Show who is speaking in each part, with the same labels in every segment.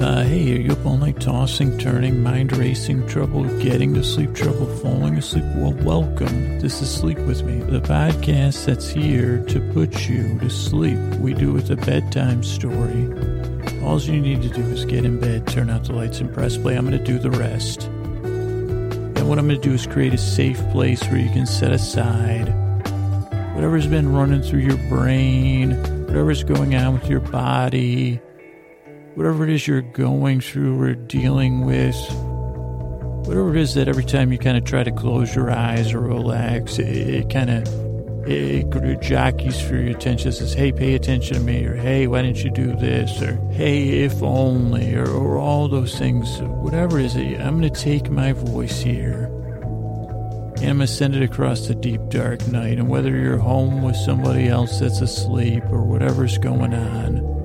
Speaker 1: Uh, hey, are you up all night tossing, turning, mind racing, trouble getting to sleep, trouble falling asleep? Well, welcome. This is Sleep With Me, the podcast that's here to put you to sleep. We do it with a bedtime story. All you need to do is get in bed, turn out the lights, and press play. I'm going to do the rest. And what I'm going to do is create a safe place where you can set aside whatever's been running through your brain, whatever's going on with your body whatever it is you're going through or dealing with, whatever it is that every time you kind of try to close your eyes or relax, it, it kind of it jockeys for your attention. It says, "Hey, pay attention to me," or "Hey, why didn't you do this?" or "Hey, if only," or, or all those things. Whatever it is, I'm going to take my voice here. And I'm going to send it across the deep, dark night. And whether you're home with somebody else that's asleep or whatever's going on,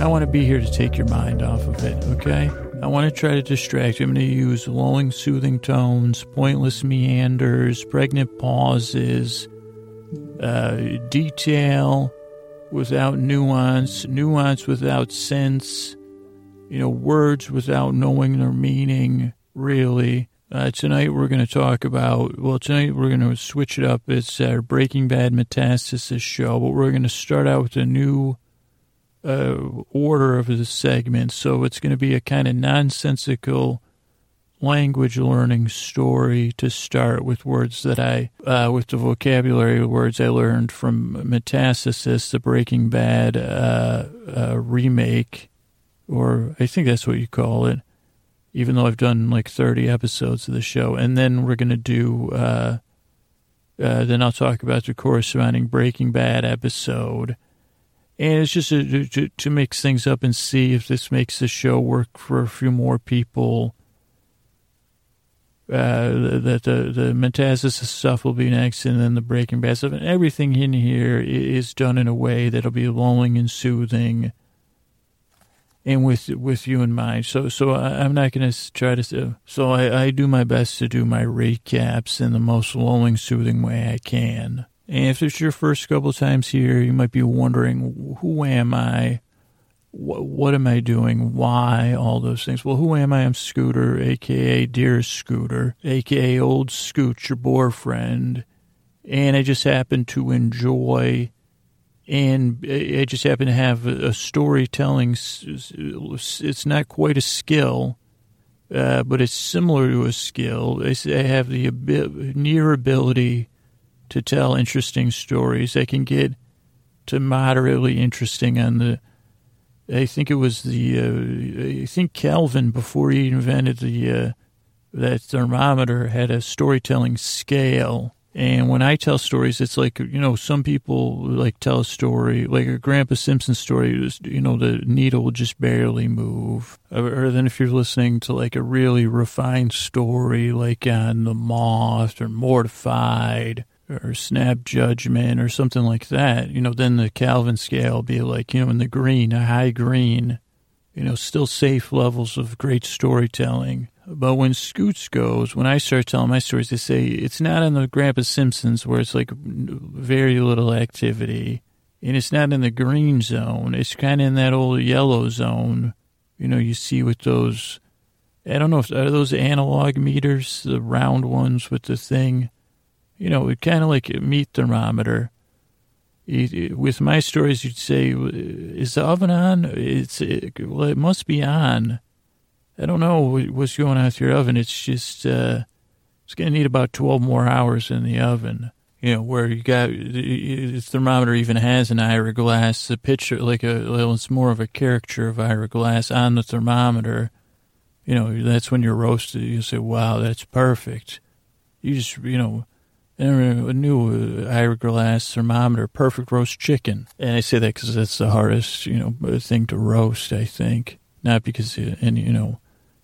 Speaker 1: I want to be here to take your mind off of it, okay? I want to try to distract you. I'm going to use lulling, soothing tones, pointless meanders, pregnant pauses, uh, detail without nuance, nuance without sense, you know, words without knowing their meaning, really. Uh, tonight we're going to talk about, well, tonight we're going to switch it up. It's our Breaking Bad Metastasis show, but we're going to start out with a new uh, order of the segment. So it's going to be a kind of nonsensical language learning story to start with words that I, uh, with the vocabulary words I learned from Metastasis, the Breaking Bad uh, uh, remake, or I think that's what you call it, even though I've done like 30 episodes of the show. And then we're going to do, uh, uh, then I'll talk about the corresponding Breaking Bad episode and it's just a, to, to mix things up and see if this makes the show work for a few more people. Uh, that the the metastasis stuff will be next, and then the Breaking Bad stuff, and everything in here is done in a way that'll be lulling and soothing, and with with you in mind. So so I, am not going to try to. So I, I do my best to do my recaps in the most lulling, soothing way I can. And if it's your first couple times here, you might be wondering, who am I? What, what am I doing? Why? All those things. Well, who am I? I'm Scooter, aka Dear Scooter, aka Old Scoot, your boyfriend. And I just happen to enjoy, and I just happen to have a storytelling. It's not quite a skill, uh, but it's similar to a skill. I have the near ability to tell interesting stories. They can get to moderately interesting on the. I think it was the. Uh, I think Kelvin before he invented the uh, that thermometer had a storytelling scale. And when I tell stories, it's like, you know, some people like tell a story, like a Grandpa Simpson story, you know, the needle will just barely move. Or, or then if you're listening to like a really refined story, like on The Moth or Mortified, or snap judgment or something like that, you know, then the Kelvin scale will be like, you know, in the green, a high green, you know, still safe levels of great storytelling. But when Scoots goes, when I start telling my stories, they say it's not in the Grandpa Simpsons where it's like very little activity. And it's not in the green zone. It's kind of in that old yellow zone. You know, you see with those, I don't know if are those analog meters, the round ones with the thing you know, kind of like a meat thermometer. With my stories, you'd say, "Is the oven on?" It's well, it must be on. I don't know what's going on with your oven. It's just uh, it's going to need about twelve more hours in the oven. You know, where you got the thermometer even has an Ira Glass, a picture like a well, it's more of a caricature of Ira Glass on the thermometer. You know, that's when you're roasted. You say, "Wow, that's perfect." You just you know a new uh, Ira Glass thermometer, perfect roast chicken. And I say that because that's the hardest, you know, thing to roast, I think. Not because, uh, and, you know,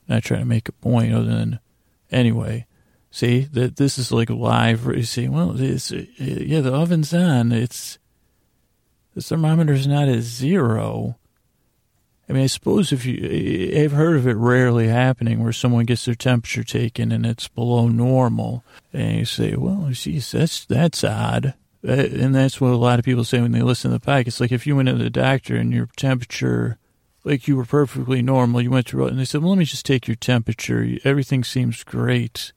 Speaker 1: not trying to make a point other than, anyway. See, that this is like live. You see, well, it's, uh, yeah, the oven's on. It's, the thermometer's not at zero. I mean, I suppose if you, I've heard of it rarely happening where someone gets their temperature taken and it's below normal. And you say, well, geez, that's, that's odd. Uh, and that's what a lot of people say when they listen to the podcast. Like if you went to the doctor and your temperature like you were perfectly normal. You went through, and they said, well, let me just take your temperature. Everything seems great.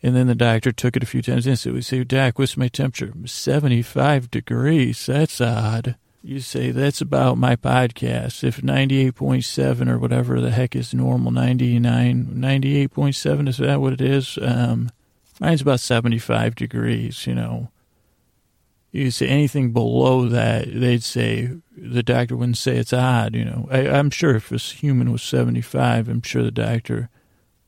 Speaker 1: And then the doctor took it a few times and said, we say, Doc, what's my temperature? 75 degrees. That's odd. You say, that's about my podcast. If 98.7 or whatever the heck is normal, 99, 98.7, is that what it is? Um, mine's about 75 degrees, you know. You say anything below that, they'd say, the doctor wouldn't say it's odd, you know. I, I'm sure if a human was 75, I'm sure the doctor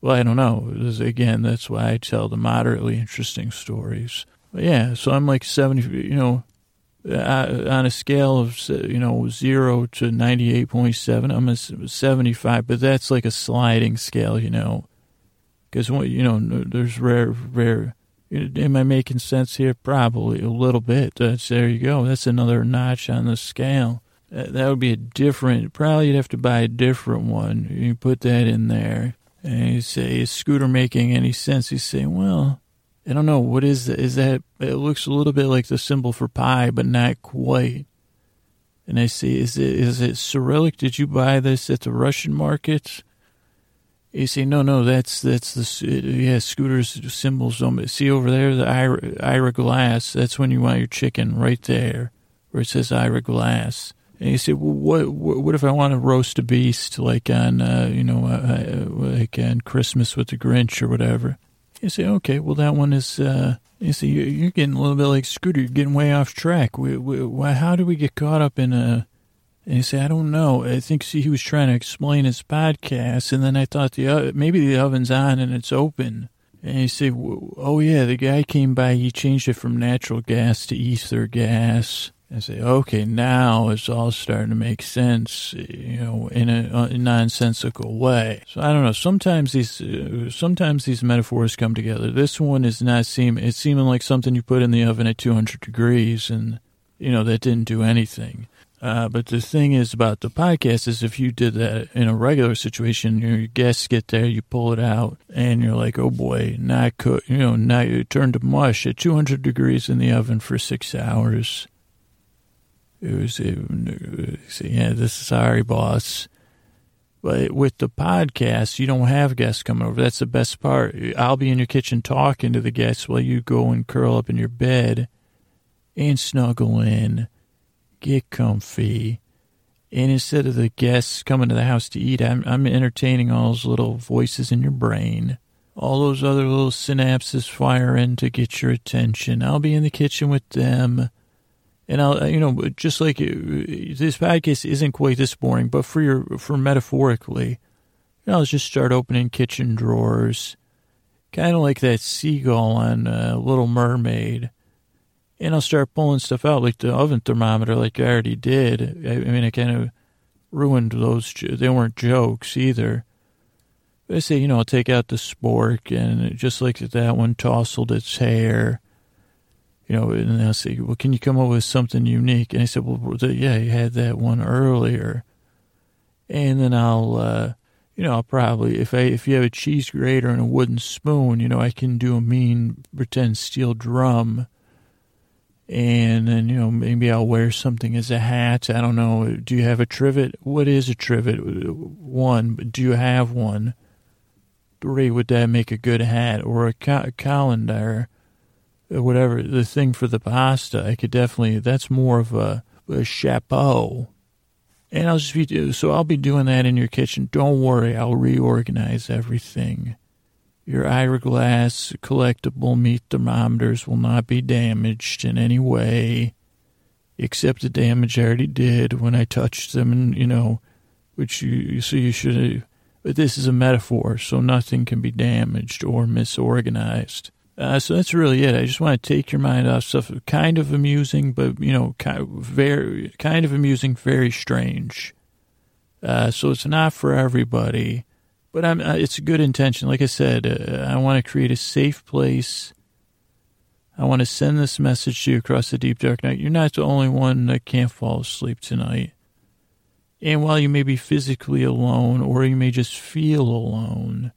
Speaker 1: well, I don't know. Again, that's why I tell the moderately interesting stories. But yeah, so I'm like 70, you know, uh, on a scale of, you know, zero to 98.7, I'm a 75, but that's like a sliding scale, you know, because, you know, there's rare, rare, am I making sense here? Probably a little bit. That's, there you go. That's another notch on the scale. That would be a different, probably you'd have to buy a different one. You put that in there. And you say, is Scooter making any sense? You say, well, I don't know. What is that? Is that, it looks a little bit like the symbol for pi, but not quite. And I say, is it, is it Cyrillic? Did you buy this at the Russian market? You say, no, no, that's, that's the, yeah, Scooter's symbols. See over there, the Ira, Ira Glass. That's when you want your chicken right there where it says Ira Glass. And you say, well, what, what if I want to roast a beast like on, uh, you know, uh, uh, like on Christmas with the Grinch or whatever? You say, okay, well, that one is, uh, you see, you're getting a little bit like Scooter. You're getting way off track. We, we, why, how do we get caught up in a, and you say, I don't know. I think see, he was trying to explain his podcast, and then I thought the maybe the oven's on and it's open. And you say, oh yeah, the guy came by. He changed it from natural gas to ether gas and say, okay, now it's all starting to make sense, you know, in a, a nonsensical way. So I don't know. Sometimes these, uh, sometimes these metaphors come together. This one is not seem, it's seeming like something you put in the oven at 200 degrees and, you know, that didn't do anything. Uh, but the thing is about the podcast is if you did that in a regular situation, your guests get there, you pull it out, and you're like, oh boy, not cook, you know, not you turn to mush at 200 degrees in the oven for six hours it was, it, yeah, this is sorry, boss. But with the podcast, you don't have guests coming over. That's the best part. I'll be in your kitchen talking to the guests while you go and curl up in your bed and snuggle in, get comfy. And instead of the guests coming to the house to eat, I'm, I'm entertaining all those little voices in your brain. All those other little synapses firing to get your attention. I'll be in the kitchen with them and I'll, you know, just like this podcast isn't quite this boring, but for your, for metaphorically, you know, I'll just start opening kitchen drawers, kind of like that seagull on uh, Little Mermaid. And I'll start pulling stuff out like the oven thermometer, like I already did. I, I mean, I kind of ruined those. They weren't jokes either. But I say, you know, I'll take out the spork and just like that one tousled its hair you know, and they'll say, well, can you come up with something unique? And I said, well, yeah, you had that one earlier. And then I'll, uh, you know, I'll probably, if I, if you have a cheese grater and a wooden spoon, you know, I can do a mean pretend steel drum. And then, you know, maybe I'll wear something as a hat. I don't know. Do you have a trivet? What is a trivet? One, do you have one? Three, would that make a good hat? Or a, ca- a colander? Uh, whatever the thing for the pasta, I could definitely. That's more of a, a chapeau. And I'll just be so I'll be doing that in your kitchen. Don't worry, I'll reorganize everything. Your Ira Glass collectible meat thermometers will not be damaged in any way, except the damage I already did when I touched them, and you know, which you so you should. But this is a metaphor, so nothing can be damaged or misorganized. Uh, so that's really it. I just want to take your mind off stuff kind of amusing, but you know, kind of very kind of amusing, very strange. Uh, so it's not for everybody, but I'm. Uh, it's a good intention. Like I said, uh, I want to create a safe place. I want to send this message to you across the deep dark night. You're not the only one that can't fall asleep tonight. And while you may be physically alone, or you may just feel alone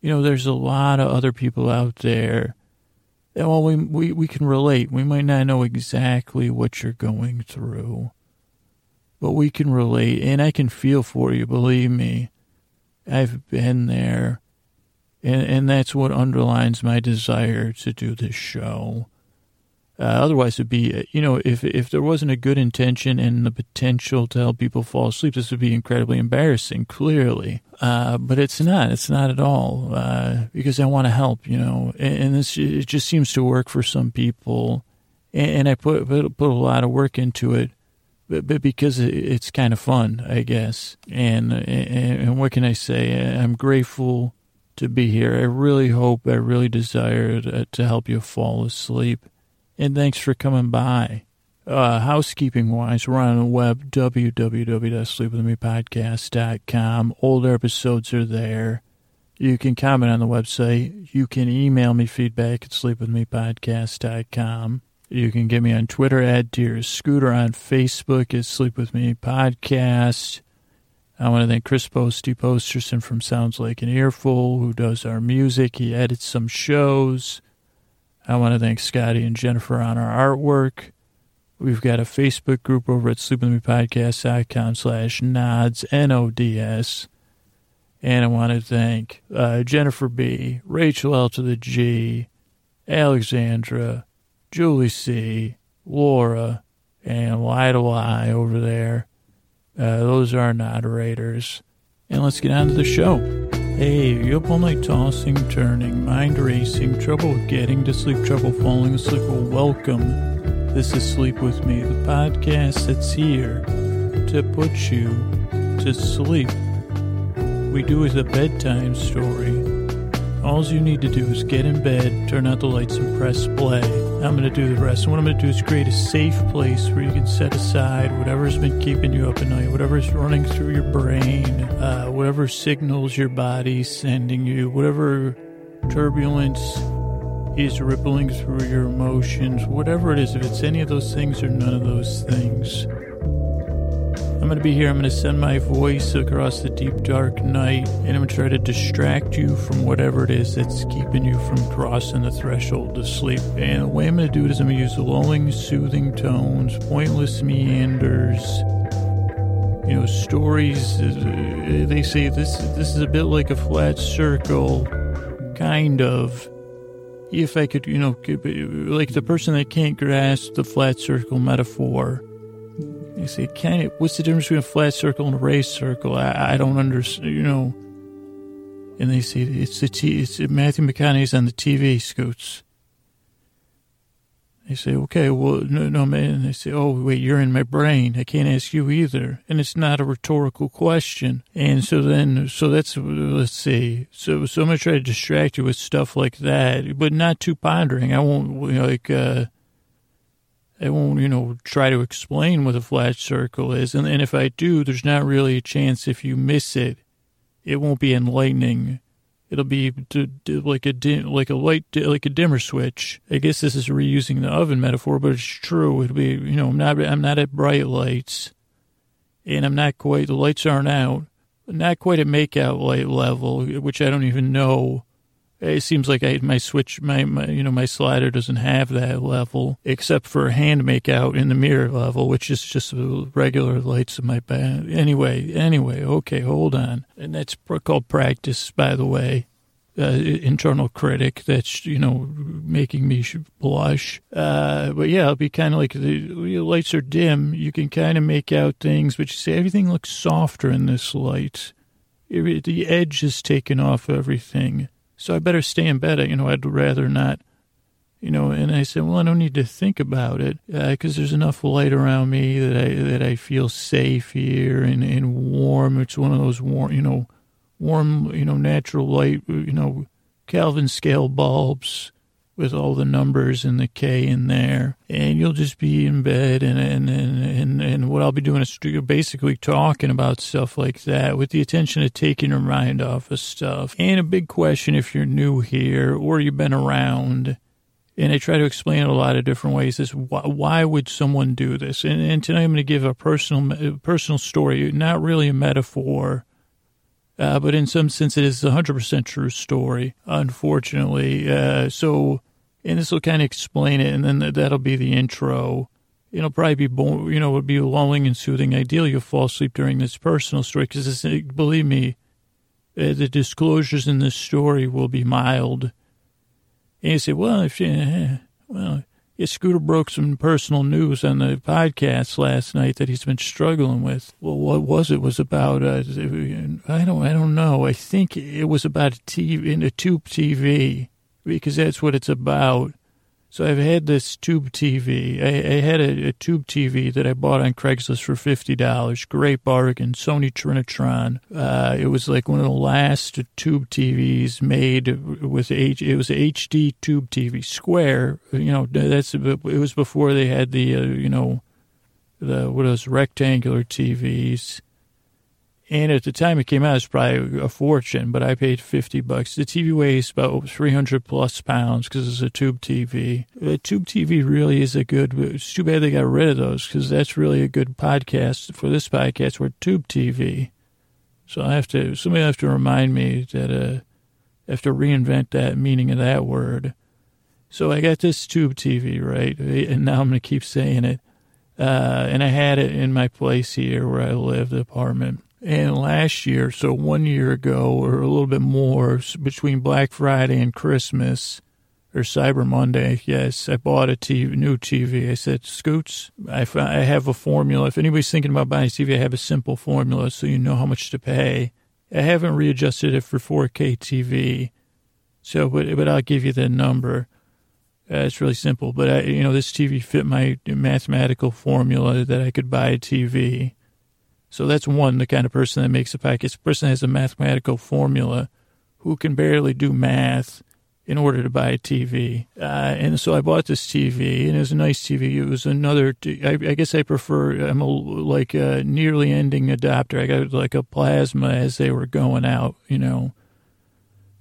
Speaker 1: you know, there's a lot of other people out there that, well, we, we, we can relate. We might not know exactly what you're going through, but we can relate and I can feel for you. Believe me, I've been there. And, and that's what underlines my desire to do this show. Uh, otherwise, it'd be, you know, if, if there wasn't a good intention and the potential to help people fall asleep, this would be incredibly embarrassing, clearly. Uh, but it's not. It's not at all. Uh, because I want to help, you know, and, and, this, it just seems to work for some people. And, and I put, put, put a lot of work into it, but, but because it's kind of fun, I guess. And, and, and what can I say? I'm grateful to be here. I really hope, I really desire to, to help you fall asleep and thanks for coming by. Uh, housekeeping wise, we're on the web, www.sleepwithmepodcast.com. Older episodes are there. You can comment on the website. You can email me feedback at sleepwithmepodcast.com. You can get me on Twitter at Dear Scooter, on Facebook at Sleep With Me Podcast. I want to thank Chris Posty Posterson from Sounds Like an Earful, who does our music. He edits some shows. I want to thank Scotty and Jennifer on our artwork. We've got a Facebook group over at sleepwithmepodcast.com slash nods, N-O-D-S. And I want to thank uh, Jennifer B., Rachel L to the G, Alexandra, Julie C., Laura, and Y to over there. Uh, those are our moderators. And let's get on to the show. Hey, you up all night tossing, turning, mind racing, trouble getting to sleep, trouble falling asleep? Well, welcome. This is Sleep With Me, the podcast that's here to put you to sleep. We do it a bedtime story all you need to do is get in bed, turn out the lights, and press play. I'm going to do the rest. And what I'm going to do is create a safe place where you can set aside whatever's been keeping you up at night, whatever's running through your brain, uh, whatever signals your body's sending you, whatever turbulence is rippling through your emotions, whatever it is, if it's any of those things or none of those things. I'm going to be here. I'm going to send my voice across the deep, dark night, and I'm going to try to distract you from whatever it is that's keeping you from crossing the threshold to sleep. And the way I'm going to do it is I'm going to use lulling, soothing tones, pointless meanders. You know, stories. They say this this is a bit like a flat circle, kind of. If I could, you know, like the person that can't grasp the flat circle metaphor you say, kind of, what's the difference between a flat circle and a raised circle? I, I don't understand, you know. And they say, it's the T, it's Matthew McConaughey's on the TV scoots. They say, okay, well, no, no, man. They say, oh, wait, you're in my brain. I can't ask you either. And it's not a rhetorical question. And so then, so that's, let's see. So, so I'm going to try to distract you with stuff like that, but not too pondering. I won't, like, uh, I won't, you know, try to explain what a flat circle is. And, and if I do, there's not really a chance if you miss it, it won't be enlightening. It'll be to, to, like a dim, like a light, like a dimmer switch. I guess this is reusing the oven metaphor, but it's true. It'll be, you know, I'm not, I'm not at bright lights, and I'm not quite. The lights aren't out, not quite at makeout light level, which I don't even know it seems like I, my switch, my, my, you know, my slider doesn't have that level except for hand make out in the mirror level, which is just regular lights in my bed. Anyway, anyway, okay, hold on. And that's called practice, by the way. Uh, internal critic that's, you know, making me blush. Uh, but yeah, it'll be kind of like the, the lights are dim. You can kind of make out things, but you say everything looks softer in this light. It, the edge is taken off everything so I better stay in bed. You know, I'd rather not, you know. And I said, well, I don't need to think about it because uh, there's enough light around me that I that I feel safe here and, and warm. It's one of those warm, you know, warm, you know, natural light, you know, Kelvin scale bulbs with all the numbers and the K in there, and you'll just be in bed, and and and and, what I'll be doing is basically talking about stuff like that with the intention of taking your mind off of stuff. And a big question if you're new here or you've been around. And I try to explain it a lot of different ways. Is why, why would someone do this? And, and tonight I'm going to give a personal personal story, not really a metaphor, uh, but in some sense it is a 100% true story, unfortunately. Uh, so and this will kind of explain it, and then that'll be the intro. it'll probably be, bo- you know, would be lulling and soothing. Ideally, you'll fall asleep during this personal story because, believe me, uh, the disclosures in this story will be mild. And you say, well, if you, eh, well, Scooter broke some personal news on the podcast last night that he's been struggling with. Well, what was it? it was about uh, I don't I don't know. I think it was about a TV in a tube TV because that's what it's about. So I've had this tube TV. I, I had a, a, tube TV that I bought on Craigslist for fifty dollars. Great bargain, Sony Trinitron. Uh, it was like one of the last tube TVs made with H. It was HD tube TV, square. You know, that's it was before they had the uh, you know the what those rectangular TVs. And at the time it came out, it was probably a fortune, but I paid 50 bucks. The TV weighs about 300 plus pounds because it's a tube TV. A tube TV really is a good, it's too bad they got rid of those because that's really a good podcast for this podcast. We're tube TV. So I have to, somebody have to remind me that, uh, I have to reinvent that meaning of that word. So I got this tube TV, right? And now I'm going to keep saying it. Uh, and I had it in my place here where I live, the apartment. And last year, so one year ago or a little bit more, between Black Friday and Christmas or Cyber Monday, yes, I bought a TV, new TV. I said, Scoots, I, I have a formula. If anybody's thinking about buying a TV, I have a simple formula so you know how much to pay. I haven't readjusted it for 4K TV, so but but I'll give you the number. Uh, it's really simple, but I, you know this TV fit my mathematical formula that I could buy a TV. So that's one, the kind of person that makes a package. The person has a mathematical formula who can barely do math in order to buy a TV. Uh, and so I bought this TV, and it was a nice TV. It was another, I, I guess I prefer, I'm a, like a nearly ending adapter. I got like a plasma as they were going out, you know.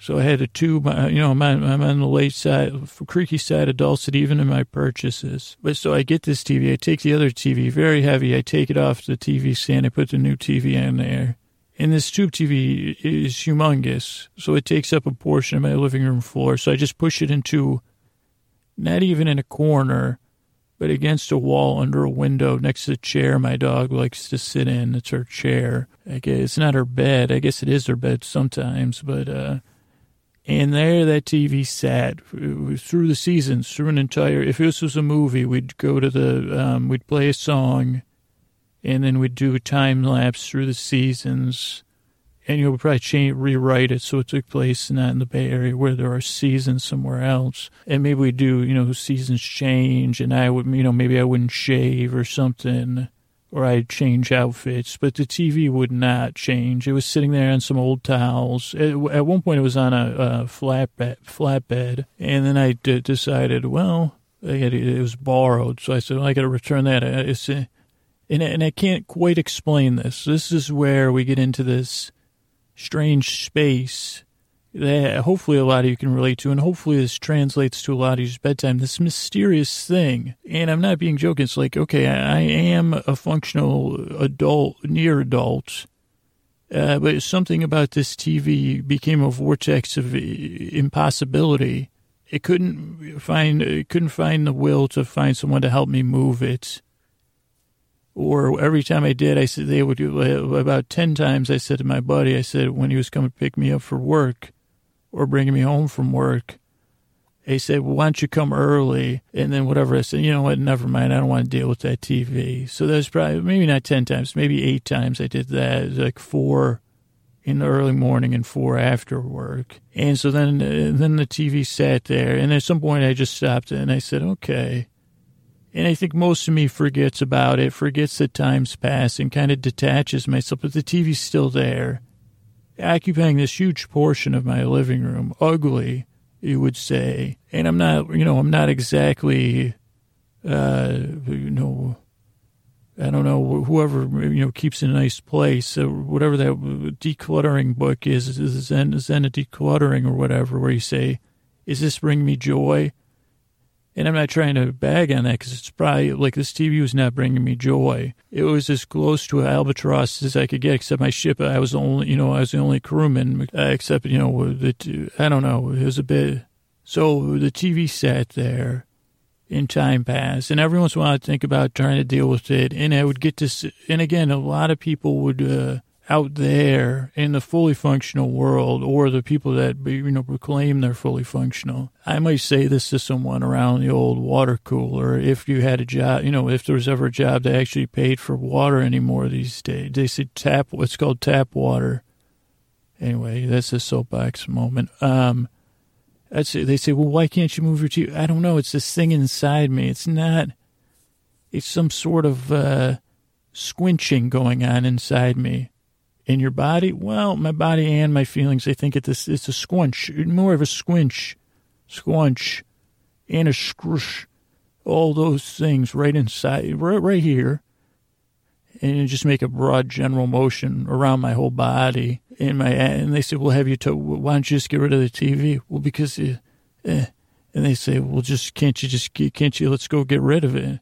Speaker 1: So I had a tube, uh, you know, I'm on, I'm on the late side, creaky side of Dulcet, even in my purchases. But so I get this TV, I take the other TV, very heavy, I take it off the TV stand, I put the new TV in there. And this tube TV is humongous, so it takes up a portion of my living room floor. So I just push it into, not even in a corner, but against a wall under a window next to the chair my dog likes to sit in. It's her chair. I guess it's not her bed. I guess it is her bed sometimes, but uh, and there that TV sat through the seasons, through an entire, if this was a movie, we'd go to the, um, we'd play a song and then we'd do a time lapse through the seasons. And you would probably change, rewrite it so it took place not in the Bay Area where there are seasons somewhere else. And maybe we do, you know, seasons change and I would, you know, maybe I wouldn't shave or something or I'd change outfits, but the TV would not change. It was sitting there on some old towels. At, at one point, it was on a, a flatbed, flatbed, and then I d- decided, well, had, it was borrowed, so I said, well, I got to return that. It's, uh, and, and I can't quite explain this. This is where we get into this strange space that hopefully a lot of you can relate to, and hopefully this translates to a lot of you's bedtime. This mysterious thing, and I'm not being joking. It's like, okay, I am a functional adult, near adult, uh, but something about this TV became a vortex of impossibility. It couldn't find, it couldn't find the will to find someone to help me move it. Or every time I did, I said they would do about ten times. I said to my buddy, I said when he was coming to pick me up for work or bringing me home from work. They said, well, why don't you come early? And then whatever. I said, you know what? Never mind. I don't want to deal with that TV. So there's probably, maybe not 10 times, maybe eight times I did that. Like four in the early morning and four after work. And so then, uh, then the TV sat there. And at some point I just stopped and I said, okay. And I think most of me forgets about it, forgets that time's passed and kind of detaches myself, but the TV's still there occupying this huge portion of my living room. Ugly, you would say. And I'm not, you know, I'm not exactly, uh, you know, I don't know, whoever, you know, keeps in a nice place, or whatever that decluttering book is, is Zen, Zen decluttering or whatever, where you say, is this bring me joy? And I'm not trying to bag on that because it's probably like this TV was not bringing me joy. It was as close to albatross as I could get, except my ship, I was only, you know, I was the only crewman, uh, except, you know, the, I don't know, it was a bit. So the TV sat there in time passed. And every once in a while I'd think about trying to deal with it. And I would get to, and again, a lot of people would, uh, out there in the fully functional world or the people that, you know, proclaim they're fully functional. I might say this to someone around the old water cooler. If you had a job, you know, if there was ever a job that actually paid for water anymore these days, they said tap, what's called tap water. Anyway, that's a soapbox moment. Um, that's they say, well, why can't you move your teeth? I don't know. It's this thing inside me. It's not. It's some sort of uh, squinching going on inside me. In your body, well, my body and my feelings. I think it's it's a squinch, more of a squinch, squinch, and a scrush. All those things right inside, right, right here and you just make a broad general motion around my whole body. In my and they say, "Well, have you? To, why don't you just get rid of the TV?" Well, because, uh, eh. and they say, "Well, just can't you just can't you? Let's go get rid of it."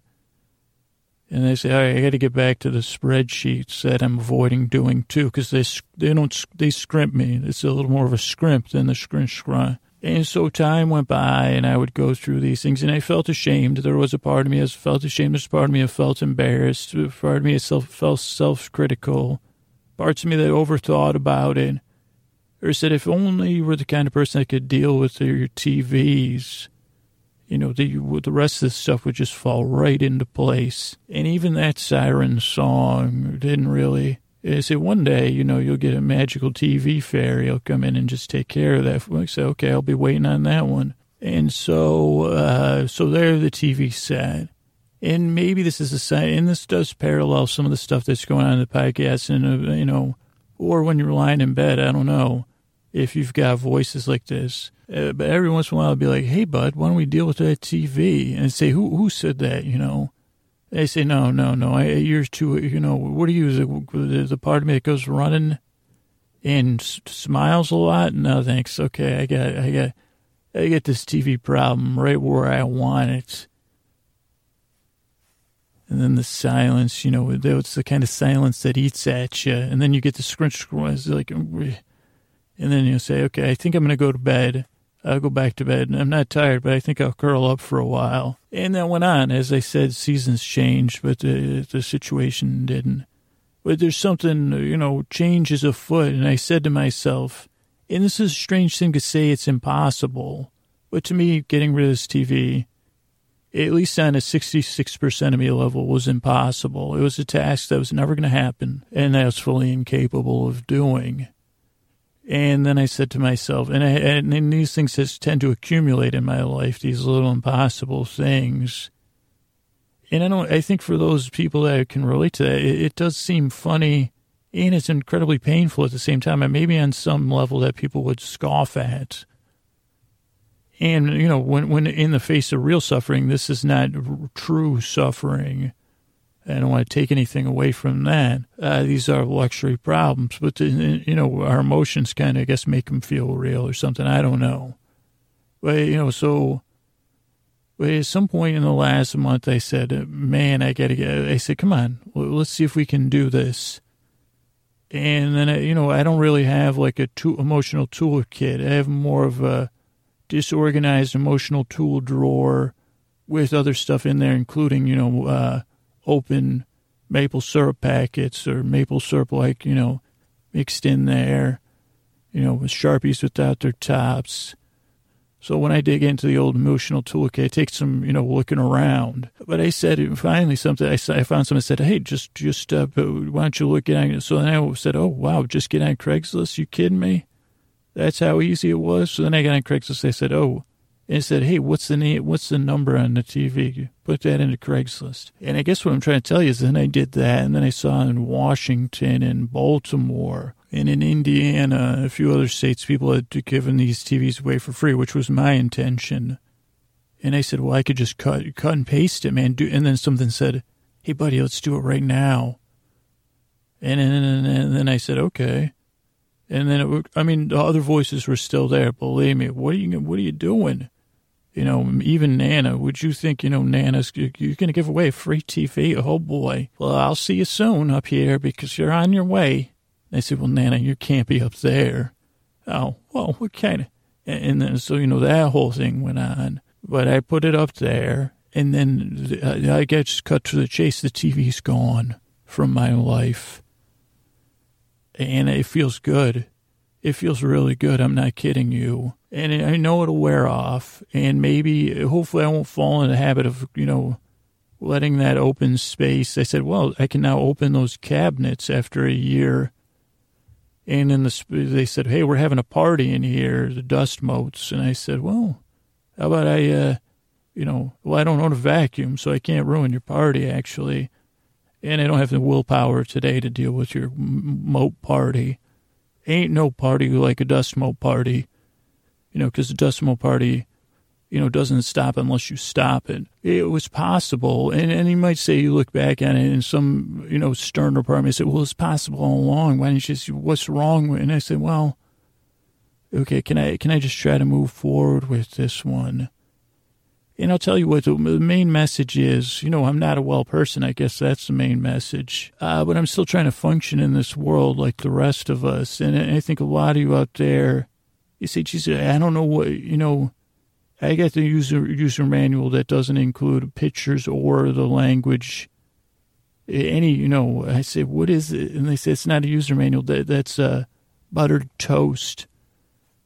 Speaker 1: And they say, "All right, I got to get back to the spreadsheets that I'm avoiding doing too, because they they don't they scrimp me. It's a little more of a scrimp than the scrunch scrunch." And so time went by and I would go through these things and I felt ashamed. There was a part of me that felt ashamed. There's a part of me that felt embarrassed. A part of me that self, felt self-critical. Parts of me that overthought about it. Or said, if only you were the kind of person that could deal with your TVs, you know, the, the rest of the stuff would just fall right into place. And even that siren song didn't really I said, one day, you know, you'll get a magical TV fairy. He'll come in and just take care of that. I said, okay, I'll be waiting on that one. And so, uh, so there the TV set. And maybe this is a sign, and this does parallel some of the stuff that's going on in the podcast, and, uh, you know, or when you're lying in bed, I don't know if you've got voices like this. Uh, but every once in a while, I'll be like, hey, bud, why don't we deal with that TV? And say, who, who said that, you know? They say, no, no, no, I, you're too, you know, what are you, the, the part of me that goes running and smiles a lot? No, thanks. Okay, I got, I got, I get this TV problem right where I want it. And then the silence, you know, it's the kind of silence that eats at you. And then you get the scrunch, scrunch like, and then you'll say, okay, I think I'm going to go to bed. I'll go back to bed. I'm not tired, but I think I'll curl up for a while. And that went on. As I said, seasons changed, but the, the situation didn't. But there's something, you know, change is afoot. And I said to myself, and this is a strange thing to say, it's impossible. But to me, getting rid of this TV, at least on a 66% of me level, was impossible. It was a task that was never going to happen and I was fully incapable of doing. And then I said to myself, and, I, and these things just tend to accumulate in my life, these little impossible things. And I don't, I think for those people that can relate to that, it, it does seem funny and it's incredibly painful at the same time. And maybe on some level that people would scoff at. And, you know, when, when in the face of real suffering, this is not true suffering. I don't want to take anything away from that. Uh, these are luxury problems, but you know, our emotions kind of, I guess, make them feel real or something. I don't know, but you know, so. But at some point in the last month, I said, "Man, I gotta get." I said, "Come on, let's see if we can do this." And then, you know, I don't really have like a tool, emotional toolkit. I have more of a disorganized emotional tool drawer with other stuff in there, including, you know, uh, open maple syrup packets or maple syrup like, you know, mixed in there, you know, with Sharpies without their tops. So when I dig into the old emotional toolkit, I take some, you know, looking around. But I said finally something. I, I found something. Said, "Hey, just, just, uh, why don't you look at?" So then I said, "Oh, wow, just get on Craigslist? You kidding me? That's how easy it was." So then I got on Craigslist. I said, "Oh, and said, "Hey, what's the name? What's the number on the TV? Put that into Craigslist." And I guess what I'm trying to tell you is, then I did that, and then I saw in Washington and Baltimore and in Indiana, a few other states, people had given these TVs away for free, which was my intention. And I said, "Well, I could just cut, cut and paste it, man." Do, and then something said, "Hey, buddy, let's do it right now." And then, and then I said, "Okay." And then, it, I mean, the other voices were still there. Believe me, what are you, what are you doing? You know, even Nana, would you think, you know, Nana's, you're going to give away a free TV? Oh boy. Well, I'll see you soon up here because you're on your way. They said, well, Nana, you can't be up there. Oh, well, what kind of, and then, so, you know, that whole thing went on. But I put it up there and then uh, I get cut to the chase. The TV's gone from my life, and it feels good. It feels really good. I'm not kidding you. And I know it'll wear off, and maybe, hopefully, I won't fall in the habit of, you know, letting that open space. I said, well, I can now open those cabinets after a year. And then the, they said, hey, we're having a party in here, the dust motes. And I said, well, how about I, uh, you know, well, I don't own a vacuum, so I can't ruin your party, actually. And I don't have the willpower today to deal with your moat party. Ain't no party like a moat party, you know, because dust moat party, you know, doesn't stop unless you stop it. It was possible. And, and you might say, you look back at it and some, you know, of me said, well, it's possible all along. Why didn't you just, what's wrong? And I said, well, okay, can I, can I just try to move forward with this one? And I'll tell you what, the main message is, you know, I'm not a well person. I guess that's the main message. Uh, but I'm still trying to function in this world like the rest of us. And I think a lot of you out there, you say, geez, I don't know what, you know, I got the user, user manual that doesn't include pictures or the language. Any, you know, I say, what is it? And they say, it's not a user manual. That, that's uh, buttered toast.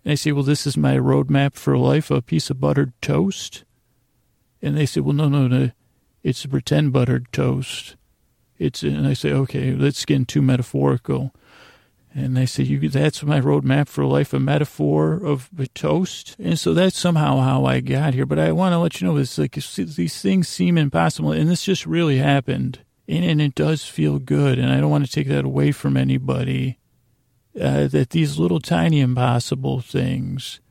Speaker 1: And I say, well, this is my roadmap for life, a piece of buttered toast. And they say, well, no, no, no, it's a pretend buttered toast. It's, and I say, okay, let's get too metaphorical. And they say, you, that's my roadmap for life, a metaphor of a toast. And so that's somehow how I got here. But I want to let you know, it's like these things seem impossible. And this just really happened. And, and it does feel good. And I don't want to take that away from anybody. Uh, that these little tiny impossible things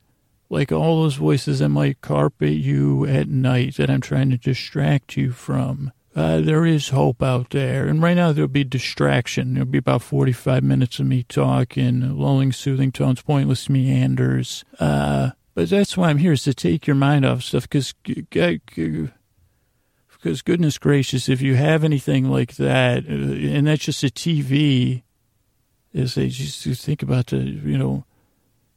Speaker 1: like all those voices that might carpet you at night that I'm trying to distract you from. Uh, there is hope out there. And right now there'll be distraction. There'll be about 45 minutes of me talking, lulling, soothing tones, pointless meanders. Uh, but that's why I'm here is to take your mind off stuff because, because goodness gracious, if you have anything like that, uh, and that's just a TV, is they just think about the, you know,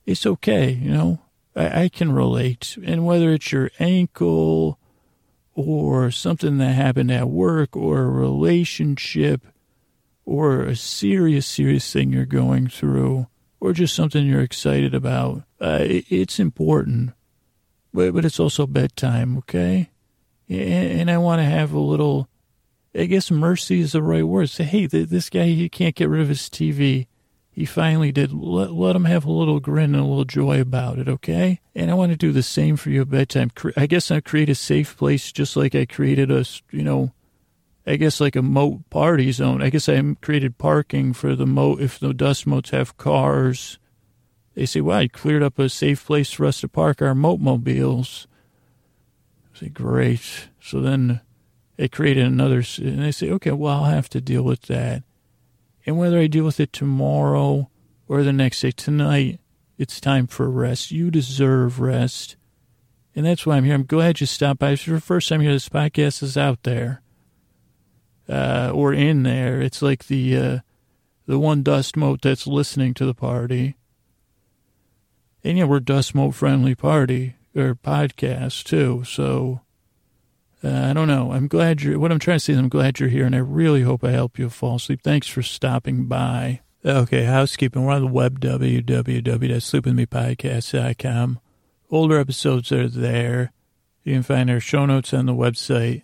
Speaker 1: it's okay, you know, I, I can relate. And whether it's your ankle or something that happened at work or a relationship or a serious, serious thing you're going through or just something you're excited about, uh, it, it's important. But, but it's also bedtime, okay? And, and I want to have a little, I guess mercy is the right word. Say, hey, this guy, he can't get rid of his TV he finally did let, let him have a little grin and a little joy about it, okay? And I want to do the same for you at bedtime. I guess I create a safe place just like I created a, you know, I guess like a moat party zone. I guess I created parking for the moat if the dust moats have cars. They say, wow, you cleared up a safe place for us to park our moat mobiles. I say, great. So then they created another, and they say, okay, well, I'll have to deal with that. And whether I deal with it tomorrow or the next day, tonight, it's time for rest. You deserve rest. And that's why I'm here. I'm glad you stopped by. It's the first time here this podcast is out there. Uh, or in there. It's like the uh, the one dust moat that's listening to the party. And yeah, we're dust moat friendly party or podcast too. So uh, I don't know. I'm glad you're, what I'm trying to say is I'm glad you're here and I really hope I help you fall asleep. Thanks for stopping by. Okay, housekeeping. We're on the web, www.sleepwithmepodcast.com. Older episodes are there. You can find our show notes on the website.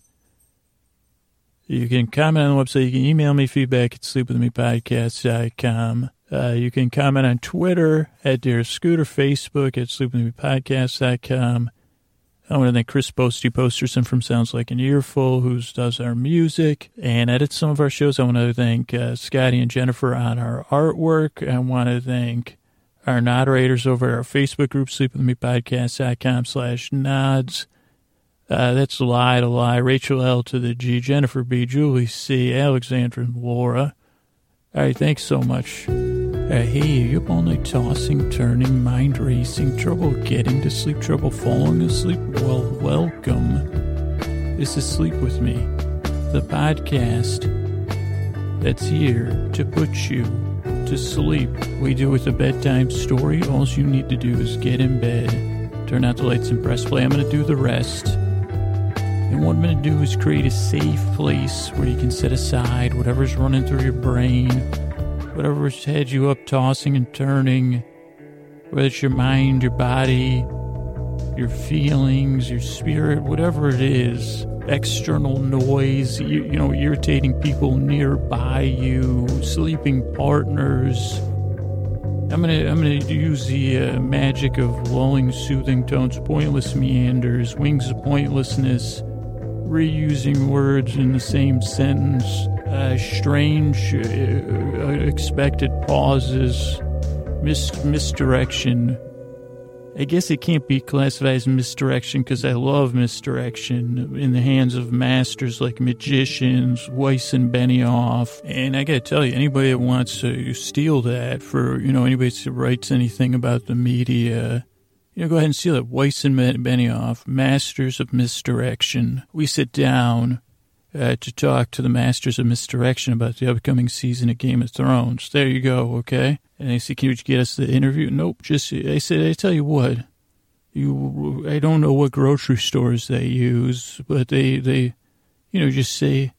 Speaker 1: You can comment on the website. You can email me feedback at sleepwithmepodcast.com. Uh, you can comment on Twitter at Dear Scooter, Facebook at sleepwithmepodcast.com. I want to thank Chris Posty Posterson from Sounds Like an Earful, who does our music and edits some of our shows. I want to thank uh, Scotty and Jennifer on our artwork. I want to thank our moderators over our Facebook group, sleepwithmepodcast.com slash nods. Uh, that's lie to lie. Rachel L to the G, Jennifer B, Julie C, Alexandra and Laura. All right, thanks so much. Uh, hey, you up all night tossing, turning, mind racing, trouble getting to sleep, trouble falling asleep? Well, welcome. This is Sleep With Me, the podcast that's here to put you to sleep. We do with a bedtime story. All you need to do is get in bed, turn out the lights and press play. I'm going to do the rest. And what I'm going to do is create a safe place where you can set aside whatever's running through your brain, whatever's had you up tossing and turning, whether it's your mind, your body, your feelings, your spirit, whatever it is, external noise, you, you know, irritating people nearby you, sleeping partners. I'm gonna I'm gonna use the uh, magic of lulling, soothing tones, pointless meanders, wings of pointlessness, reusing words in the same sentence, uh, strange, uh, unexpected pauses, mis- misdirection. I guess it can't be classified as misdirection because I love misdirection in the hands of masters like magicians, Weiss and Benioff. And I gotta tell you, anybody that wants to steal that for, you know, anybody that writes anything about the media, you know, go ahead and steal it. Weiss and Benioff, masters of misdirection. We sit down uh, to talk to the masters of misdirection about the upcoming season of Game of Thrones. There you go, okay? And they say, "Can you get us the interview?" Nope. Just I said, I tell you what, you I don't know what grocery stores they use, but they they, you know, just say,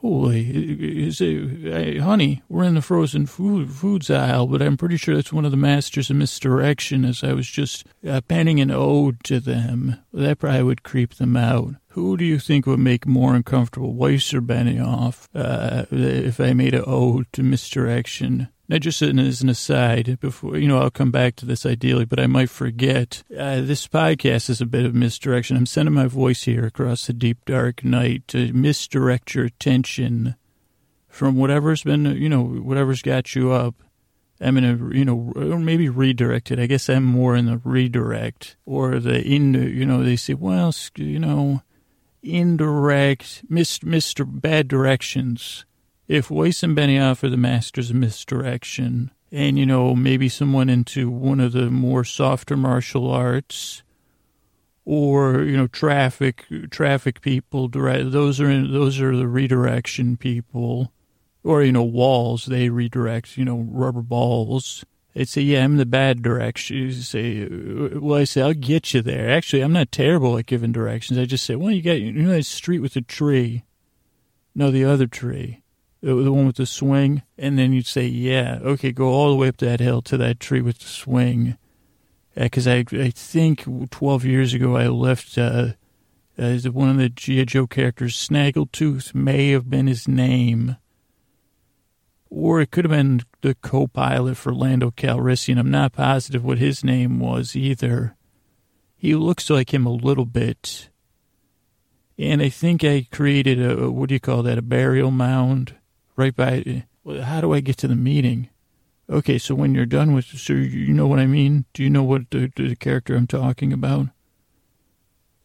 Speaker 1: "Holy, say, honey, we're in the frozen food foods aisle," but I'm pretty sure that's one of the masters of misdirection. As I was just uh, penning an ode to them, that probably would creep them out. Who do you think would make more uncomfortable, Weiss or Benioff, uh, if I made an ode to misdirection? Now, just as an aside, before you know, I'll come back to this ideally, but I might forget. Uh, this podcast is a bit of misdirection. I'm sending my voice here across the deep dark night to misdirect your attention from whatever's been, you know, whatever's got you up. I'm gonna, you know, or maybe redirect it. I guess I'm more in the redirect or the in. You know, they say, well, you know, indirect, mis, Mr. bad directions if Weiss and Benioff are the masters of misdirection, and you know maybe someone into one of the more softer martial arts, or you know traffic traffic people, those are those are the redirection people, or you know walls they redirect you know rubber balls. They'd say, yeah, I'm the bad direction. You say, uh, well, I say, I'll get you there. Actually, I'm not terrible at giving directions. I just say, well, you got, you know, that street with the tree. No, the other tree the one with the swing, and then you'd say, "Yeah, okay, go all the way up that hill to that tree with the swing." Because uh, I, I think twelve years ago I left uh, uh, one of the GI Joe characters, Snaggletooth, may have been his name, or it could have been the co-pilot for Lando Calrissian. I'm not positive what his name was either. He looks like him a little bit. And I think I created a, what do you call that, a burial mound right by. How do I get to the meeting? Okay, so when you're done with, so you know what I mean? Do you know what the, the character I'm talking about?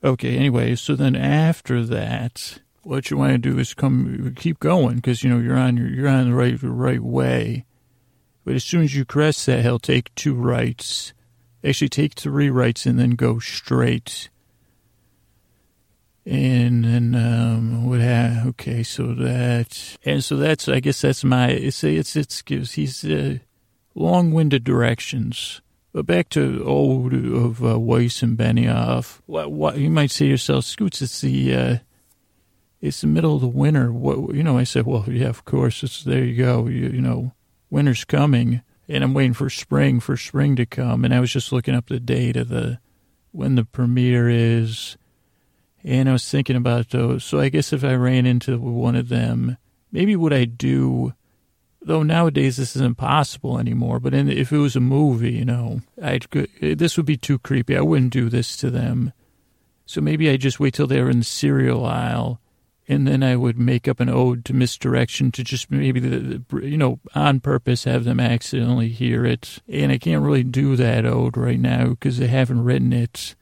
Speaker 1: Okay, anyway, so then after that, what you want to do is come, keep going because you know you're on your, you're on the right right way. But as soon as you crest that hill, take two rights. Actually, take three rights and then go straight and then um, what? Ha- okay, so that and so that's I guess that's my it's it's it's gives he's uh, long-winded directions. But back to old of uh, Weiss and Benioff. What, what you might say to yourself, Scoots, it's the uh, it's the middle of the winter. What you know? I said, well, yeah, of course. It's there. You go. You, you know, winter's coming, and I'm waiting for spring for spring to come. And I was just looking up the date of the when the premiere is and I was thinking about those. So I guess if I ran into one of them, maybe what I'd do, though nowadays this isn't possible anymore, but in, if it was a movie, you know, I'd this would be too creepy. I wouldn't do this to them. So maybe I'd just wait till they're in the cereal aisle, and then I would make up an ode to misdirection to just maybe, the, the, you know, on purpose have them accidentally hear it. And I can't really do that ode right now because I haven't written it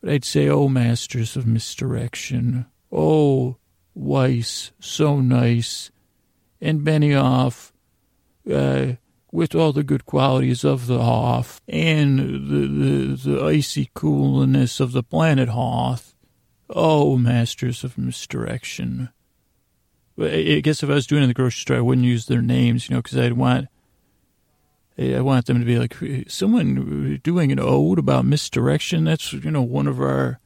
Speaker 1: but I'd say, oh, masters of misdirection. Oh, Weiss, so nice. And Benioff, uh, with all the good qualities of the Hoth and the, the, the icy coolness of the planet Hoth. Oh, masters of misdirection. I guess if I was doing it in the grocery store, I wouldn't use their names, you know, because I'd want I want them to be like someone doing an ode about misdirection. That's you know one of our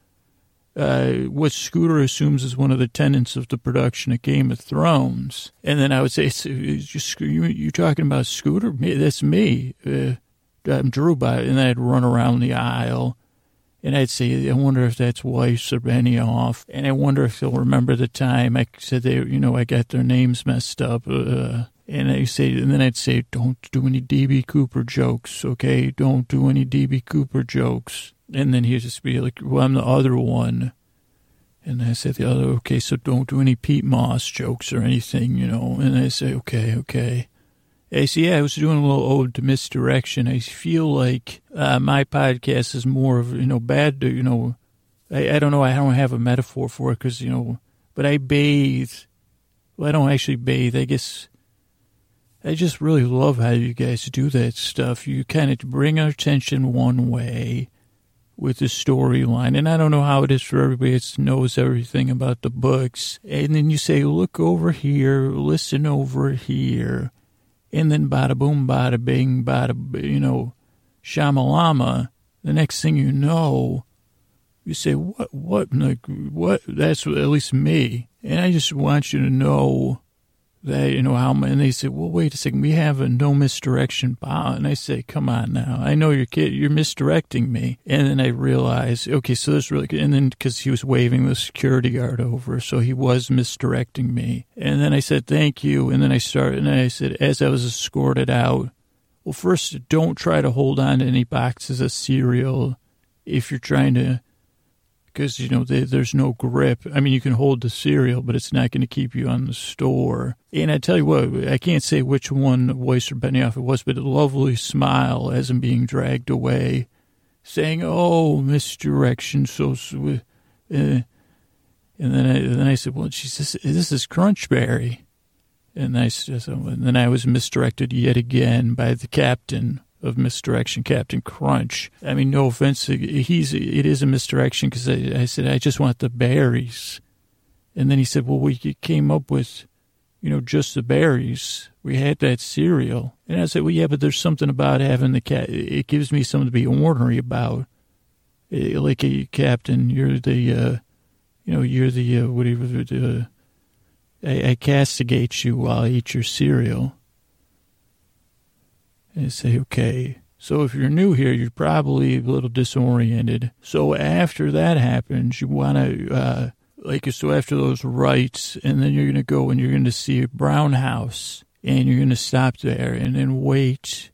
Speaker 1: uh, what Scooter assumes is one of the tenets of the production of Game of Thrones. And then I would say, it's, it's just, you, you talking about Scooter? That's me. Uh, I'm Drew by, and then I'd run around the aisle. And I'd say, I wonder if that's Weiss or Benioff. And I wonder if they'll remember the time I said they, you know, I got their names messed up. Uh, and I say, and then I'd say, don't do any DB Cooper jokes, okay? Don't do any DB Cooper jokes. And then he'd just be like, well, I'm the other one. And I said, the other, okay, so don't do any Pete Moss jokes or anything, you know. And I say, okay, okay. I see, yeah, I was doing a little ode to misdirection. I feel like uh, my podcast is more of, you know, bad, you know, I, I don't know, I don't have a metaphor for it because, you know, but I bathe. Well, I don't actually bathe. I guess I just really love how you guys do that stuff. You kind of bring our attention one way with the storyline. And I don't know how it is for everybody that knows everything about the books. And then you say, look over here, listen over here. And then bada boom, bada bing, bada, you know, shamalama. The next thing you know, you say, what, what, like, what? That's at least me. And I just want you to know that, you know, how, and they said, well, wait a second, we have a no misdirection bot. And I say, come on now. I know you're kid, you're misdirecting me. And then I realize, okay, so this really, and then because he was waving the security guard over, so he was misdirecting me. And then I said, thank you. And then I started, and I said, as I was escorted out, well, first, don't try to hold on to any boxes of cereal if you're trying to because you know they, there's no grip. I mean, you can hold the cereal, but it's not going to keep you on the store. And I tell you what, I can't say which one Weiss or Benioff it was, but a lovely smile as I'm being dragged away, saying, "Oh, misdirection, so." Uh, and then I, then I said, "Well, she says this is Crunchberry," and I said, and then I was misdirected yet again by the captain of misdirection, Captain Crunch. I mean, no offense, he's it is a misdirection because I, I, said I just want the berries, and then he said, well, we came up with, you know, just the berries. We had that cereal, and I said, well, yeah, but there's something about having the cat. It gives me something to be ornery about. Eh, like a captain, you're the, uh, you know, you're the uh, whatever. Uh, I, I castigate you while I eat your cereal and say, okay. So if you're new here, you're probably a little disoriented. So after that happens, you want to, uh, like, so after those rights, and then you're going to go and you're going to see a brown house, and you're going to stop there and then wait,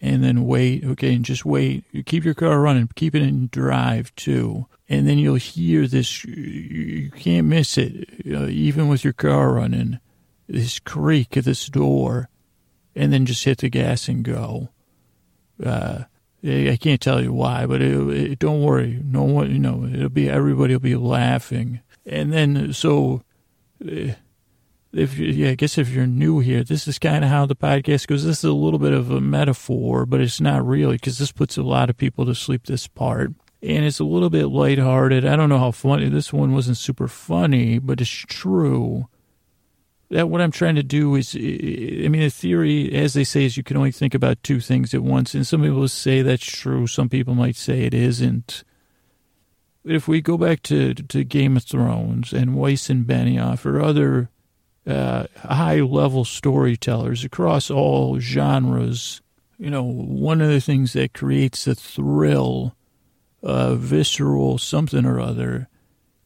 Speaker 1: and then wait, okay, and just wait. You keep your car running, keep it in drive too. And then you'll hear this, you can't miss it, uh, even with your car running, this creak at this door and then just hit the gas and go. Uh, I can't tell you why, but it, it, don't worry. No one, you know, it'll be everybody will be laughing, and then so. Uh, if yeah, I guess if you're new here, this is kind of how the podcast goes. This is a little bit of a metaphor, but it's not really because this puts a lot of people to sleep. This part, and it's a little bit lighthearted. I don't know how funny this one wasn't super funny, but it's true that what I'm trying to do is, I mean, a theory, as they say, is you can only think about two things at once. And some people say that's true. Some people might say it isn't. But if we go back to, to Game of Thrones and Weiss and Benioff or other uh, high level storytellers across all genres, you know, one of the things that creates a thrill, a visceral something or other,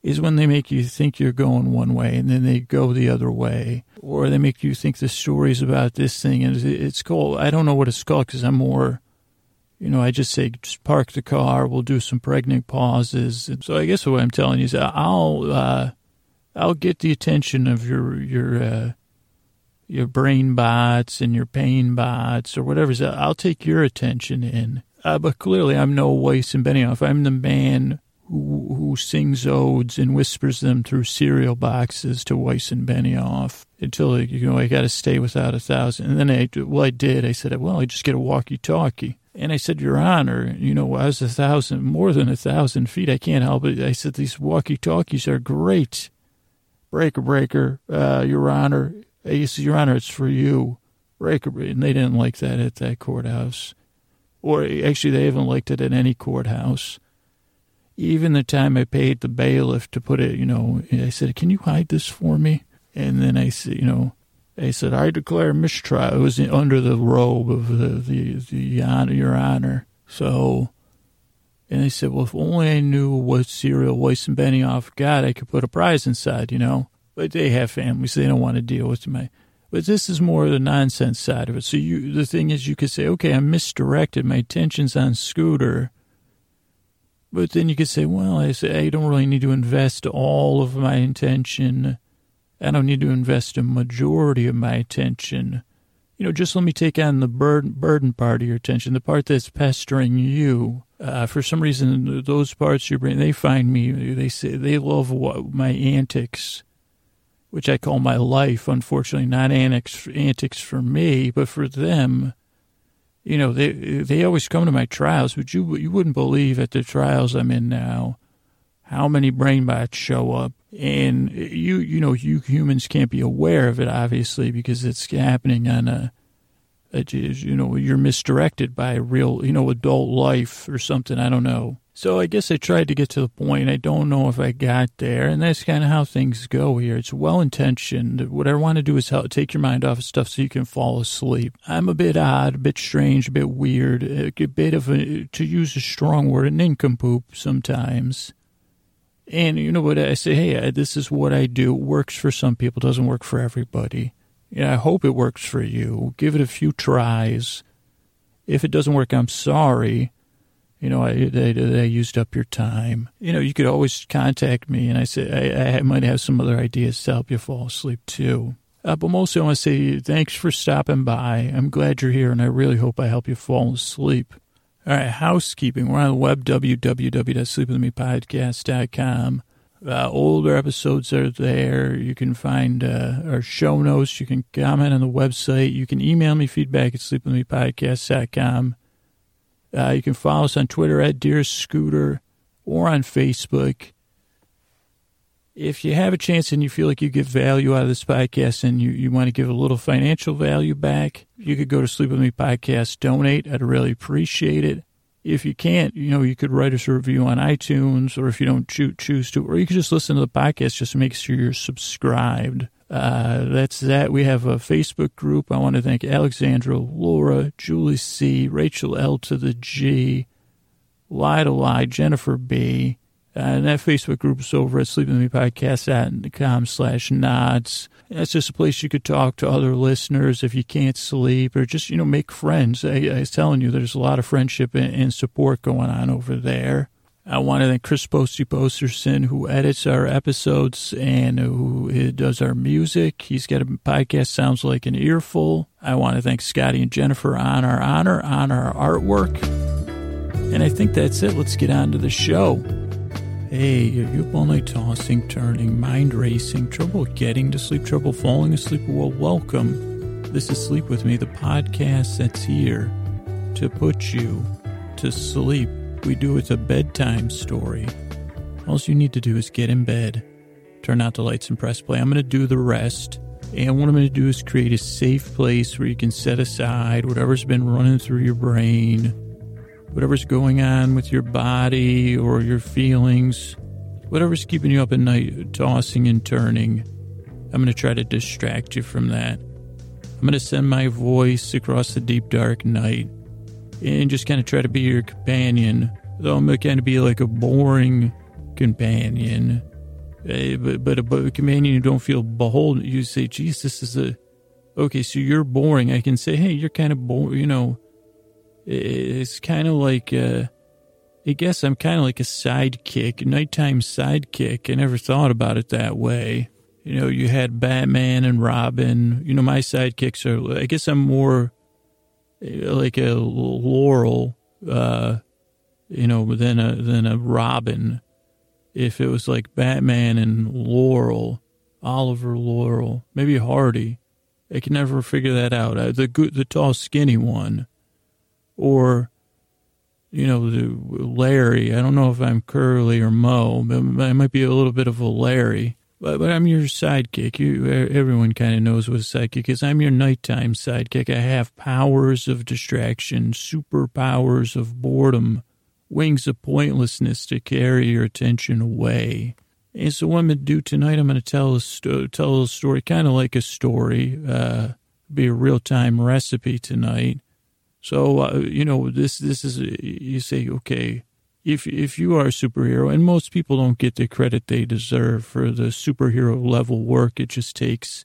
Speaker 1: is when they make you think you're going one way and then they go the other way, or they make you think the story's about this thing and it's called. I don't know what it's called because I'm more, you know, I just say just park the car. We'll do some pregnant pauses. And so I guess what I'm telling you is I'll uh, I'll get the attention of your your uh, your brain bots and your pain bots or whatever. I'll take your attention in. Uh, but clearly, I'm no Weiss and Benioff. I'm the man who, sings odes and whispers them through cereal boxes to Weiss and Benioff until, you know, I got to stay without a thousand. And then I, well, I did. I said, well, I just get a walkie talkie. And I said, Your Honor, you know, I was a thousand, more than a thousand feet. I can't help it. I said, These walkie talkies are great. Breaker, breaker, uh, Your Honor. I said, Your Honor, it's for you. Breaker, and they didn't like that at that courthouse. Or actually, they haven't liked it at any courthouse. Even the time I paid the bailiff to put it, you know, I said, "Can you hide this for me?" And then I said, you know, I said, "I declare mistrial." It was under the robe of the the, the honor, your honor. So, and they said, "Well, if only I knew what cereal Weiss and Benioff got, I could put a prize inside," you know. But they have families; they don't want to deal with my. But this is more the nonsense side of it. So you, the thing is, you could say, "Okay, I'm misdirected. My attention's on Scooter." But then you could say, well, I say I don't really need to invest all of my attention. I don't need to invest a majority of my attention. You know, just let me take on the burden, burden part of your attention, the part that's pestering you. Uh, for some reason, those parts you bring, they find me, they say, they love what, my antics, which I call my life. Unfortunately, not antics, antics for me, but for them you know, they they always come to my trials, but you you wouldn't believe at the trials I'm in now how many brain bots show up, and you you know you humans can't be aware of it obviously because it's happening on a, a you know you're misdirected by real you know adult life or something I don't know. So I guess I tried to get to the point. I don't know if I got there, and that's kind of how things go here. It's well intentioned. What I want to do is help take your mind off of stuff so you can fall asleep. I'm a bit odd, a bit strange, a bit weird, a bit of a, to use a strong word, an nincompoop sometimes. And you know what I say? Hey, this is what I do. It works for some people, doesn't work for everybody. Yeah, I hope it works for you. Give it a few tries. If it doesn't work, I'm sorry you know, I, they, they used up your time. You know, you could always contact me, and I say I, I might have some other ideas to help you fall asleep too. Uh, but mostly, I want to say thanks for stopping by. I'm glad you're here, and I really hope I help you fall asleep. All right, housekeeping. We're on the web, www.sleepwithmepodcast.com. Uh, older episodes are there. You can find uh, our show notes. You can comment on the website. You can email me feedback at sleepwithmepodcast.com. Uh, you can follow us on Twitter at Dear Scooter or on Facebook. If you have a chance and you feel like you get value out of this podcast and you, you want to give a little financial value back, you could go to Sleep With Me Podcast, donate. I'd really appreciate it. If you can't, you know, you could write us a review on iTunes or if you don't choose to, or you could just listen to the podcast just make sure you're subscribed. Uh, that's that. We have a Facebook group. I want to thank Alexandra, Laura, Julie C, Rachel L to the G, Lie to Lie, Jennifer B. Uh, and that Facebook group is over at sleepwithmepodcast.com slash nods. That's just a place you could talk to other listeners if you can't sleep or just, you know, make friends. I, I was telling you, there's a lot of friendship and, and support going on over there. I want to thank Chris Posty Posterson, who edits our episodes and who does our music. He's got a podcast, Sounds Like an Earful. I want to thank Scotty and Jennifer on our honor, on our artwork. And I think that's it. Let's get on to the show. Hey, are you up all tossing, turning, mind racing, trouble getting to sleep, trouble falling asleep? Well, welcome. This is Sleep With Me, the podcast that's here to put you to sleep we do it's a bedtime story. All you need to do is get in bed, turn out the lights, and press play. I'm going to do the rest. And what I'm going to do is create a safe place where you can set aside whatever's been running through your brain, whatever's going on with your body or your feelings, whatever's keeping you up at night, tossing and turning. I'm going to try to distract you from that. I'm going to send my voice across the deep, dark night and just kind of try to be your companion. Though I'm going to be like a boring companion, uh, but, but, a, but a companion you don't feel beholden. You say, geez, this is a, okay, so you're boring. I can say, hey, you're kind of boring, you know, it's kind of like, uh, I guess I'm kind of like a sidekick, nighttime sidekick. I never thought about it that way. You know, you had Batman and Robin. You know, my sidekicks are, I guess I'm more like a Laurel, uh, you know, than a than a Robin. If it was like Batman and Laurel, Oliver Laurel, maybe Hardy, I can never figure that out. Uh, the good, the tall, skinny one, or you know, the Larry. I don't know if I'm Curly or Moe, but I might be a little bit of a Larry. But, but I'm your sidekick. You, everyone kind of knows what a sidekick is. I'm your nighttime sidekick. I have powers of distraction, superpowers of boredom, wings of pointlessness to carry your attention away. And so what I'm going to do tonight, I'm going to tell a, sto- tell a story, kind of like a story, uh, be a real-time recipe tonight. So, uh, you know, this, this is, you say, okay, if, if you are a superhero, and most people don't get the credit they deserve for the superhero level work it just takes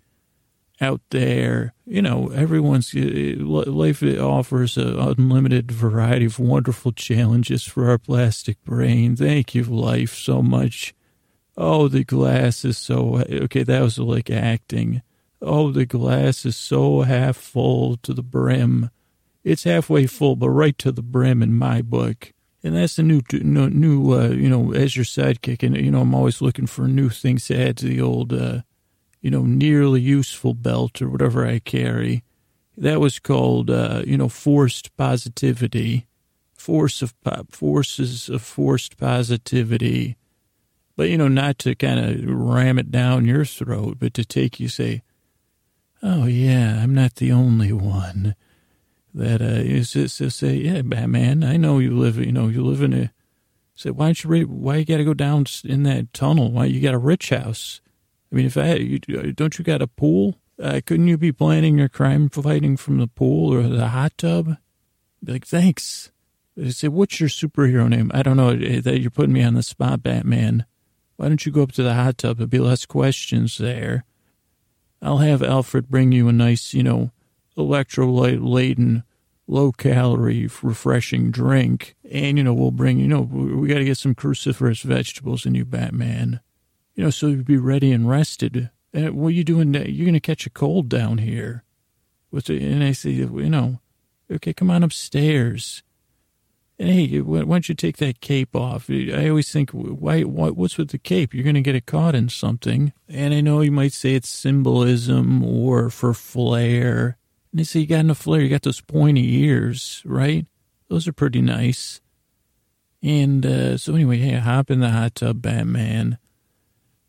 Speaker 1: out there. You know, everyone's uh, uh, life offers an unlimited variety of wonderful challenges for our plastic brain. Thank you, life, so much. Oh, the glass is so okay. That was like acting. Oh, the glass is so half full to the brim. It's halfway full, but right to the brim in my book. And that's the new, new, uh, you know, as your sidekick. And, you know, I'm always looking for new things to add to the old, uh, you know, nearly useful belt or whatever I carry. That was called, uh, you know, forced positivity, force of forces of forced positivity. But you know, not to kind of ram it down your throat, but to take you say, "Oh yeah, I'm not the only one." That uh, is to say, "Yeah, Batman, I know you live. You know, you live in a." Say, why don't you? Why you got to go down in that tunnel? Why you got a rich house? I mean, if I you, don't you got a pool? Uh, couldn't you be planning your crime fighting from the pool or the hot tub? Be like, thanks. I say, what's your superhero name? I don't know. Eh, that you're putting me on the spot, Batman. Why don't you go up to the hot tub? There'll be less questions there. I'll have Alfred bring you a nice, you know, electrolyte laden, low calorie, refreshing drink. And, you know, we'll bring, you know, we got to get some cruciferous vegetables in you, Batman you know, so you'd be ready and rested. And what are you doing? You're going to catch a cold down here. What's And I say, you know, okay, come on upstairs. And hey, why don't you take that cape off? I always think, why, what's with the cape? You're going to get it caught in something. And I know you might say it's symbolism or for flair. And they say, you got enough flair. You got those pointy ears, right? Those are pretty nice. And uh, so anyway, hey, hop in the hot tub, Batman.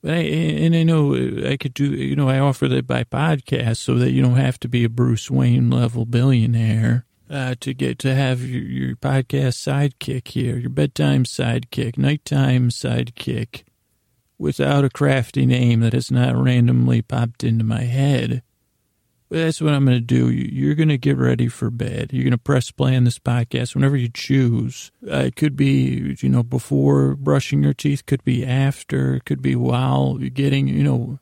Speaker 1: I, and I know I could do, you know, I offer that by podcast so that you don't have to be a Bruce Wayne level billionaire uh, to get to have your, your podcast sidekick here, your bedtime sidekick, nighttime sidekick, without a crafty name that has not randomly popped into my head that's what I'm going to do. You're going to get ready for bed. You're going to press play on this podcast whenever you choose. Uh, it could be, you know, before brushing your teeth, could be after, it could be while you're getting, you know,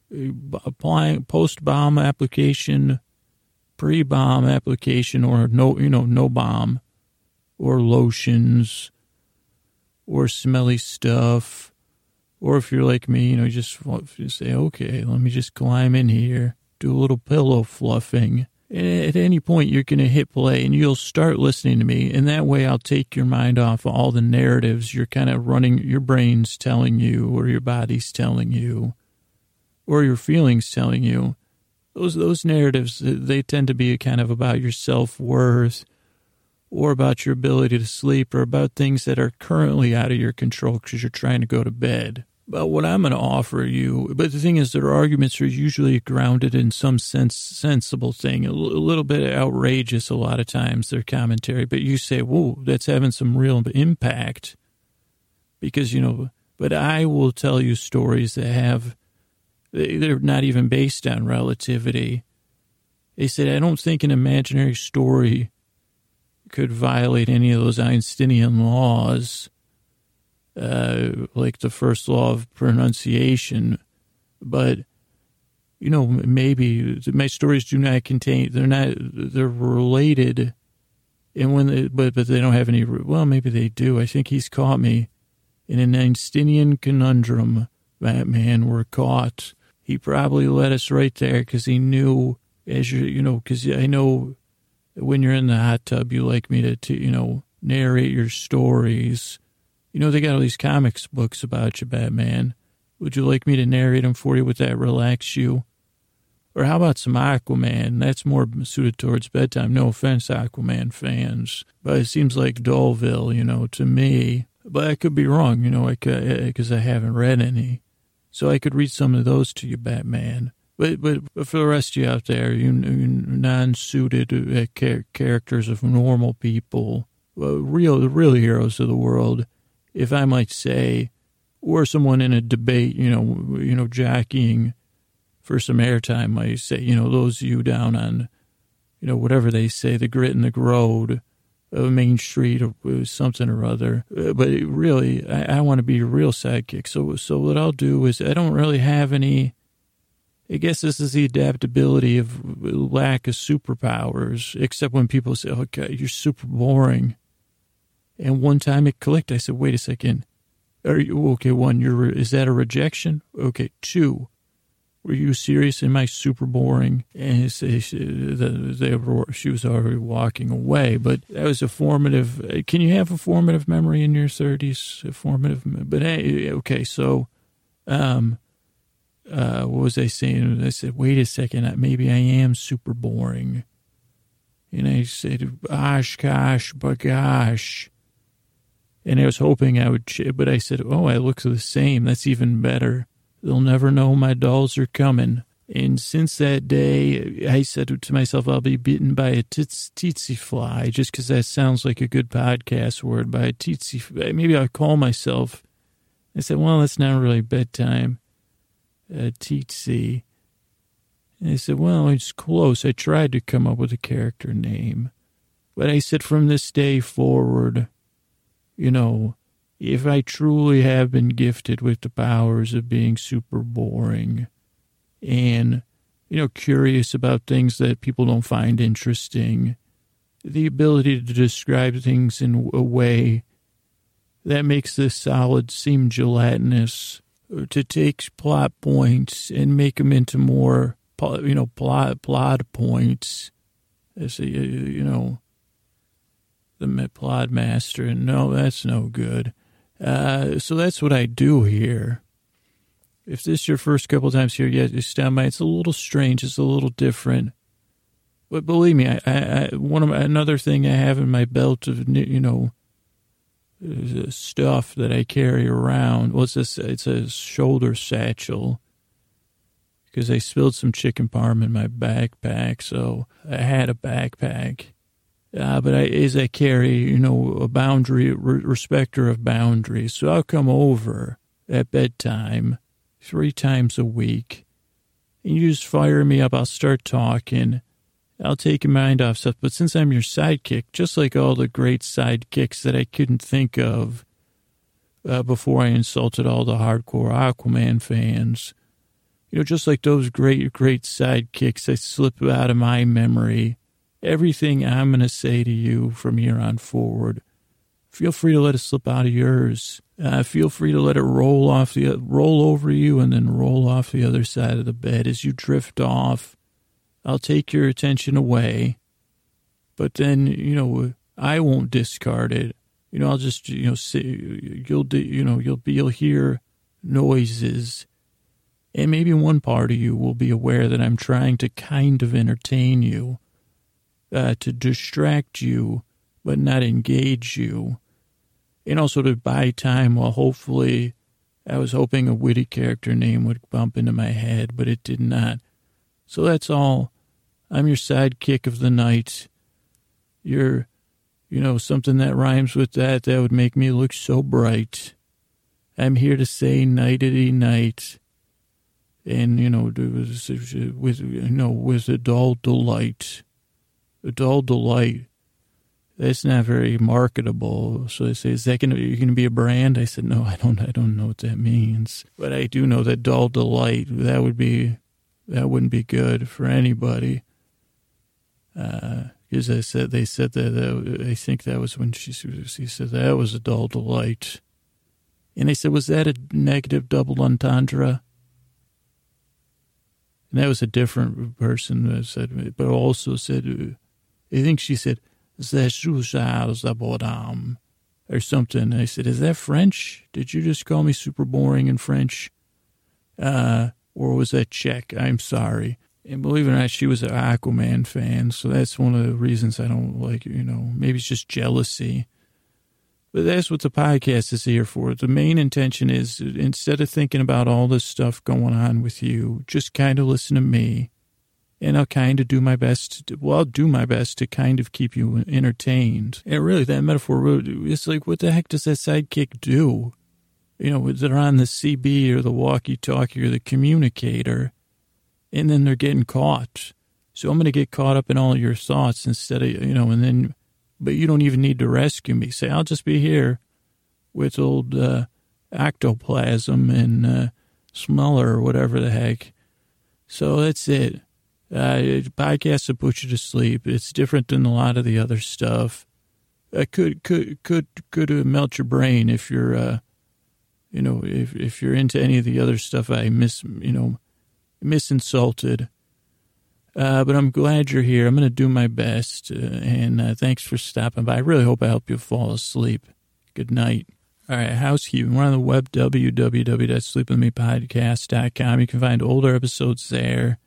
Speaker 1: applying post balm application, pre balm application, or no, you know, no balm, or lotions, or smelly stuff. Or if you're like me, you know, just say, okay, let me just climb in here do a little pillow fluffing. At any point, you're going to hit play and you'll start listening to me. And that way, I'll take your mind off all the narratives you're kind of running, your brain's telling you, or your body's telling you, or your feelings telling you. Those, those narratives, they tend to be kind of about your self worth or about your ability to sleep or about things that are currently out of your control because you're trying to go to bed about what I'm going to offer you. But the thing is, their arguments are usually grounded in some sense, sensible thing, a, l- a little bit outrageous a lot of times, their commentary. But you say, whoa, that's having some real impact. Because, you know, but I will tell you stories that have, they're not even based on relativity. They said, I don't think an imaginary story could violate any of those Einsteinian laws uh, like the first law of pronunciation, but you know, maybe my stories do not contain, they're not, they're related. And when they, but, but they don't have any, well, maybe they do. I think he's caught me in an Einsteinian conundrum. Batman were caught. He probably led us right there because he knew, as you, you know, because I know when you're in the hot tub, you like me to, to, you know, narrate your stories you know, they got all these comics books about you, Batman. Would you like me to narrate them for you? Would that relax you? Or how about some Aquaman? That's more suited towards bedtime. No offense, Aquaman fans. But it seems like Dullville, you know, to me. But I could be wrong, you know, because I, I haven't read any. So I could read some of those to you, Batman. But, but, but for the rest of you out there, you, you non-suited uh, characters of normal people, well, real, the real heroes of the world, if I might say, or someone in a debate, you know, you know, jockeying for some airtime, I say, you know, those you down on, you know, whatever they say, the grit and the road, of Main Street or something or other. Uh, but really, I, I want to be a real sidekick. So, so what I'll do is I don't really have any. I guess this is the adaptability of lack of superpowers, except when people say, okay, you're super boring. And one time it clicked. I said, wait a second. Are you okay? One, you're, is that a rejection? Okay. Two, were you serious? Am I super boring? And she, they were, she was already walking away. But that was a formative. Can you have a formative memory in your 30s? A formative. But hey, okay, so um, uh, what was I saying? I said, wait a second, maybe I am super boring. And I said, gosh, gosh, bagosh. And I was hoping I would, but I said, oh, I look the same. That's even better. They'll never know my dolls are coming. And since that day, I said to myself, I'll be bitten by a tsetse, fly, just because that sounds like a good podcast word, by a tsetse Maybe I'll call myself. I said, well, that's not really bedtime. a tsetse. And I said, well, it's close. I tried to come up with a character name. But I said, from this day forward, you know, if I truly have been gifted with the powers of being super boring and, you know, curious about things that people don't find interesting, the ability to describe things in a way that makes this solid seem gelatinous, to take plot points and make them into more, you know, plot, plot points. As a, you know, the plot master, no, that's no good uh, so that's what I do here. If this is your first couple times here, yeah, stand by. It's a little strange. It's a little different. But believe me, I, I, one of my, another thing I have in my belt of you know uh, stuff that I carry around. What's this? It's a shoulder satchel because I spilled some chicken parm in my backpack, so I had a backpack. Uh, but I, I carry, you know, a boundary, re- respecter of boundaries. So I'll come over at bedtime three times a week. And you just fire me up. I'll start talking. I'll take your mind off stuff. But since I'm your sidekick, just like all the great sidekicks that I couldn't think of uh, before I insulted all the hardcore Aquaman fans, you know, just like those great, great sidekicks that slip out of my memory everything I'm going to say to you from here on forward, feel free to let it slip out of yours. Uh, feel free to let it roll off the roll over you and then roll off the other side of the bed as you drift off. I'll take your attention away, but then you know I won't discard it. You know I'll just you know say you'll do, you know you'll be you'll hear noises, and maybe one part of you will be aware that I'm trying to kind of entertain you uh, to distract you but not engage you, and also to buy time while hopefully I was hoping a witty character name would bump into my head, but it did not. So that's all. I'm your sidekick of the night. You're, you know, something that rhymes with that that would make me look so bright. I'm here to say nightity night, and you know, with you know, with a dull delight dull delight. That's not very marketable. So they say, "Is that going to be a brand?" I said, "No, I don't. I don't know what that means, but I do know that dull delight. That would be that wouldn't be good for anybody." Because uh, I said they said that, that I think that was when she she said that was a dull delight, and I said, "Was that a negative double entendre?" And that was a different person that said, but also said I think she said, Zabodam, or something. I said, Is that French? Did you just call me super boring in French? Uh, or was that Czech? I'm sorry. And believe it or not, she was an Aquaman fan. So that's one of the reasons I don't like, you know, maybe it's just jealousy. But that's what the podcast is here for. The main intention is instead of thinking about all this stuff going on with you, just kind of listen to me and I'll kind of do my best. To, well, I'll do my best to kind of keep you entertained. And really, that metaphor, it's like, what the heck does that sidekick do? You know, they're on the CB or the walkie-talkie or the communicator, and then they're getting caught. So I'm going to get caught up in all your thoughts instead of, you know, and then, but you don't even need to rescue me. Say, I'll just be here with old uh, ectoplasm and uh, smeller or whatever the heck. So that's it. Uh, podcasts will put you to sleep. It's different than a lot of the other stuff. Uh, could could could could melt your brain if you're, uh, you know, if if you're into any of the other stuff I miss, you know, misinsulted. Uh, but I'm glad you're here. I'm going to do my best, uh, and uh, thanks for stopping by. I really hope I help you fall asleep. Good night. All right, housekeeping. We're on the web, www.sleepwithmepodcast.com. You can find older episodes there.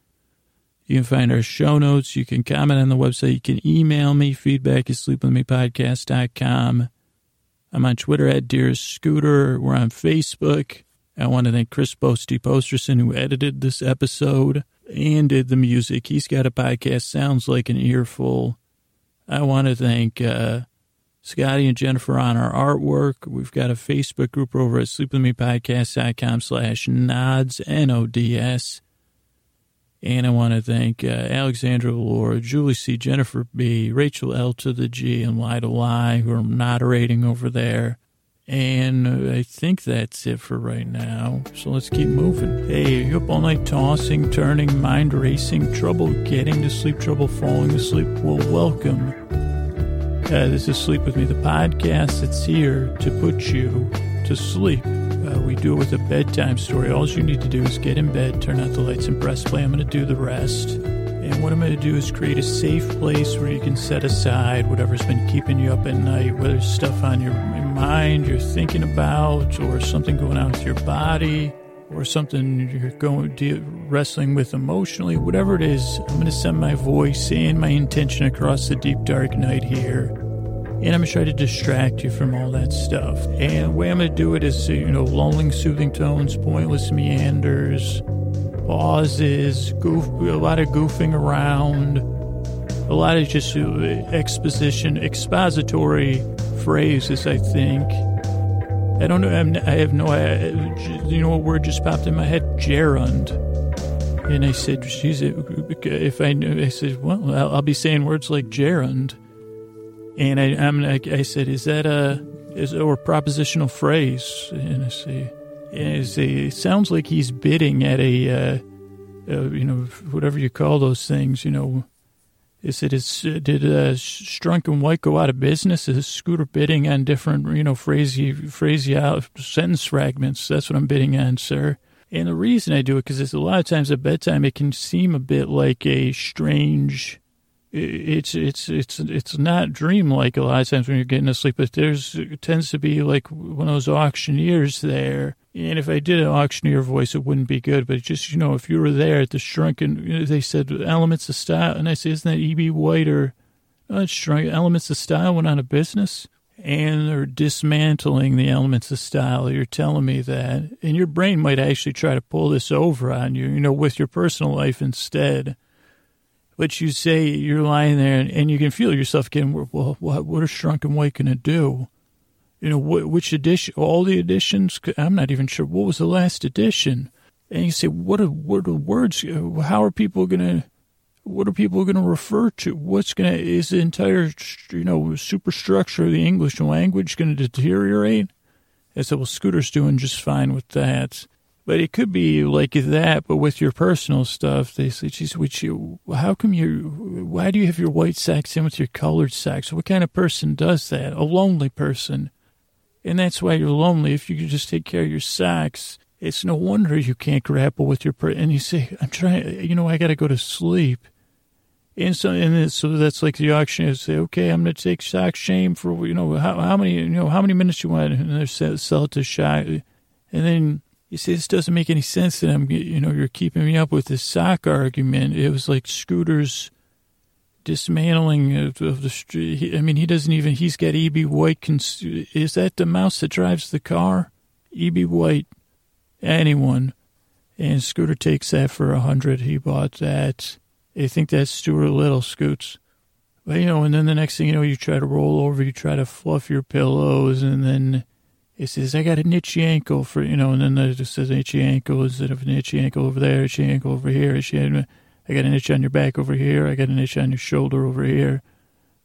Speaker 1: You can find our show notes. You can comment on the website. You can email me, feedback at sleepwithmepodcast.com. I'm on Twitter at Dearest Scooter. We're on Facebook. I want to thank Chris Posty Posterson, who edited this episode and did the music. He's got a podcast, Sounds Like an Earful. I want to thank uh, Scotty and Jennifer on our artwork. We've got a Facebook group over at sleepwithmepodcast.com slash nods, N-O-D-S. And I want to thank uh, Alexandra Laura, Julie C., Jennifer B., Rachel L. to the G, and Lie to Lie, who are moderating over there. And I think that's it for right now. So let's keep moving. Hey, you up all night tossing, turning, mind racing, trouble getting to sleep, trouble falling asleep? Well, welcome uh, this is Sleep With Me, the podcast that's here to put you to sleep. Uh, we do it with a bedtime story. All you need to do is get in bed, turn out the lights, and press play. I'm going to do the rest. And what I'm going to do is create a safe place where you can set aside whatever's been keeping you up at night, whether it's stuff on your mind you're thinking about, or something going on with your body, or something you're going wrestling with emotionally, whatever it is, I'm going to send my voice and my intention across the deep dark night here and I'm going to try to distract you from all that stuff. And the way I'm going to do it is, you know, lulling, soothing tones, pointless meanders, pauses, goof, a lot of goofing around, a lot of just uh, exposition, expository phrases, I think. I don't know. I'm, i have no. I, you know what word just popped in my head? Gerund. And I said, "She's if I knew." I said, "Well, I'll, I'll be saying words like gerund." And I, I'm, I said, is that a, is a prepositional phrase? And I say, it sounds like he's bidding at a, uh, uh, you know, whatever you call those things, you know. Is it is did uh, Strunk and White go out of business? Is Scooter bidding on different, you know, phrasey, phrasey out sentence fragments? That's what I'm bidding on, sir. And the reason I do it because it's a lot of times at bedtime it can seem a bit like a strange it's it's it's it's not dreamlike a lot of times when you're getting to sleep, but there's tends to be like one of those auctioneers there. And if I did an auctioneer voice, it wouldn't be good. But just you know, if you were there at the shrunken, they said elements of style, and I say, isn't that E.B. White or uh, shrunk elements of style went out of business? And they're dismantling the elements of style. You're telling me that, and your brain might actually try to pull this over on you, you know, with your personal life instead but you say you're lying there and, and you can feel yourself getting, well, what, what is Strunk and White going to do? You know, wh- which edition, all the editions? I'm not even sure. What was the last edition? And you say, what are, what are words? Uh, how are people going to, what are people going to refer to? What's going to, is the entire, you know, superstructure of the English language going to deteriorate? I said, well, Scooter's doing just fine with that. But it could be like that, but with your personal stuff, they say, geez, which you, how come you, why do you have your white socks in with your colored socks? What kind of person does that? A lonely person. And that's why you're lonely. If you could just take care of your socks, it's no wonder you can't grapple with your, per- and you say, I'm trying, you know, I got to go to sleep. And so, and so that's like the auctioneer say, okay, I'm going to take sock shame for, you know, how, how many, you know, how many minutes you want, and they sell, it to shock. And then you say this doesn't make any sense that I'm, you know, you're keeping me up with this sock argument. It was like Scooter's dismantling of, of the street. I mean, he doesn't even, he's got E.B. White. Cons- is that the mouse that drives the car? E.B. White, anyone. And Scooter takes that for a hundred. He bought that. They think that's Stuart Little, Scoots. But, you know, and then the next thing you know, you try to roll over, you try to fluff your pillows, and then it says, I got an itchy ankle for, you know, and then it just says itchy ankle instead of an itchy ankle over there, itchy ankle over here, itchy, I got an itch on your back over here, I got an itch on your shoulder over here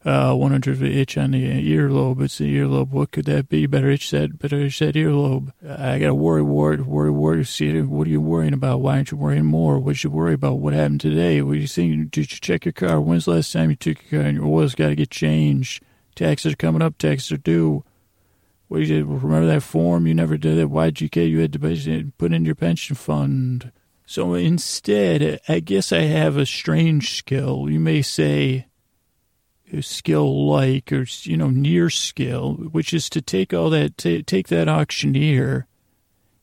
Speaker 1: uh, 100 itch on the earlobe. It's the earlobe. What could that be? Better itch that, better itch that earlobe. I got a worry, worry, worry, worry. See, what are you worrying about? Why aren't you worrying more? What you worry about? What happened today? What you think? Did you check your car? When's the last time you took your car and your oil's got to get changed? Taxes are coming up. Taxes are due. Did you remember that form? You never did it. Why'd you get? You had to put in your pension fund. So instead, I guess I have a strange skill. You may say, a skill like or you know near skill which is to take all that t- take that auctioneer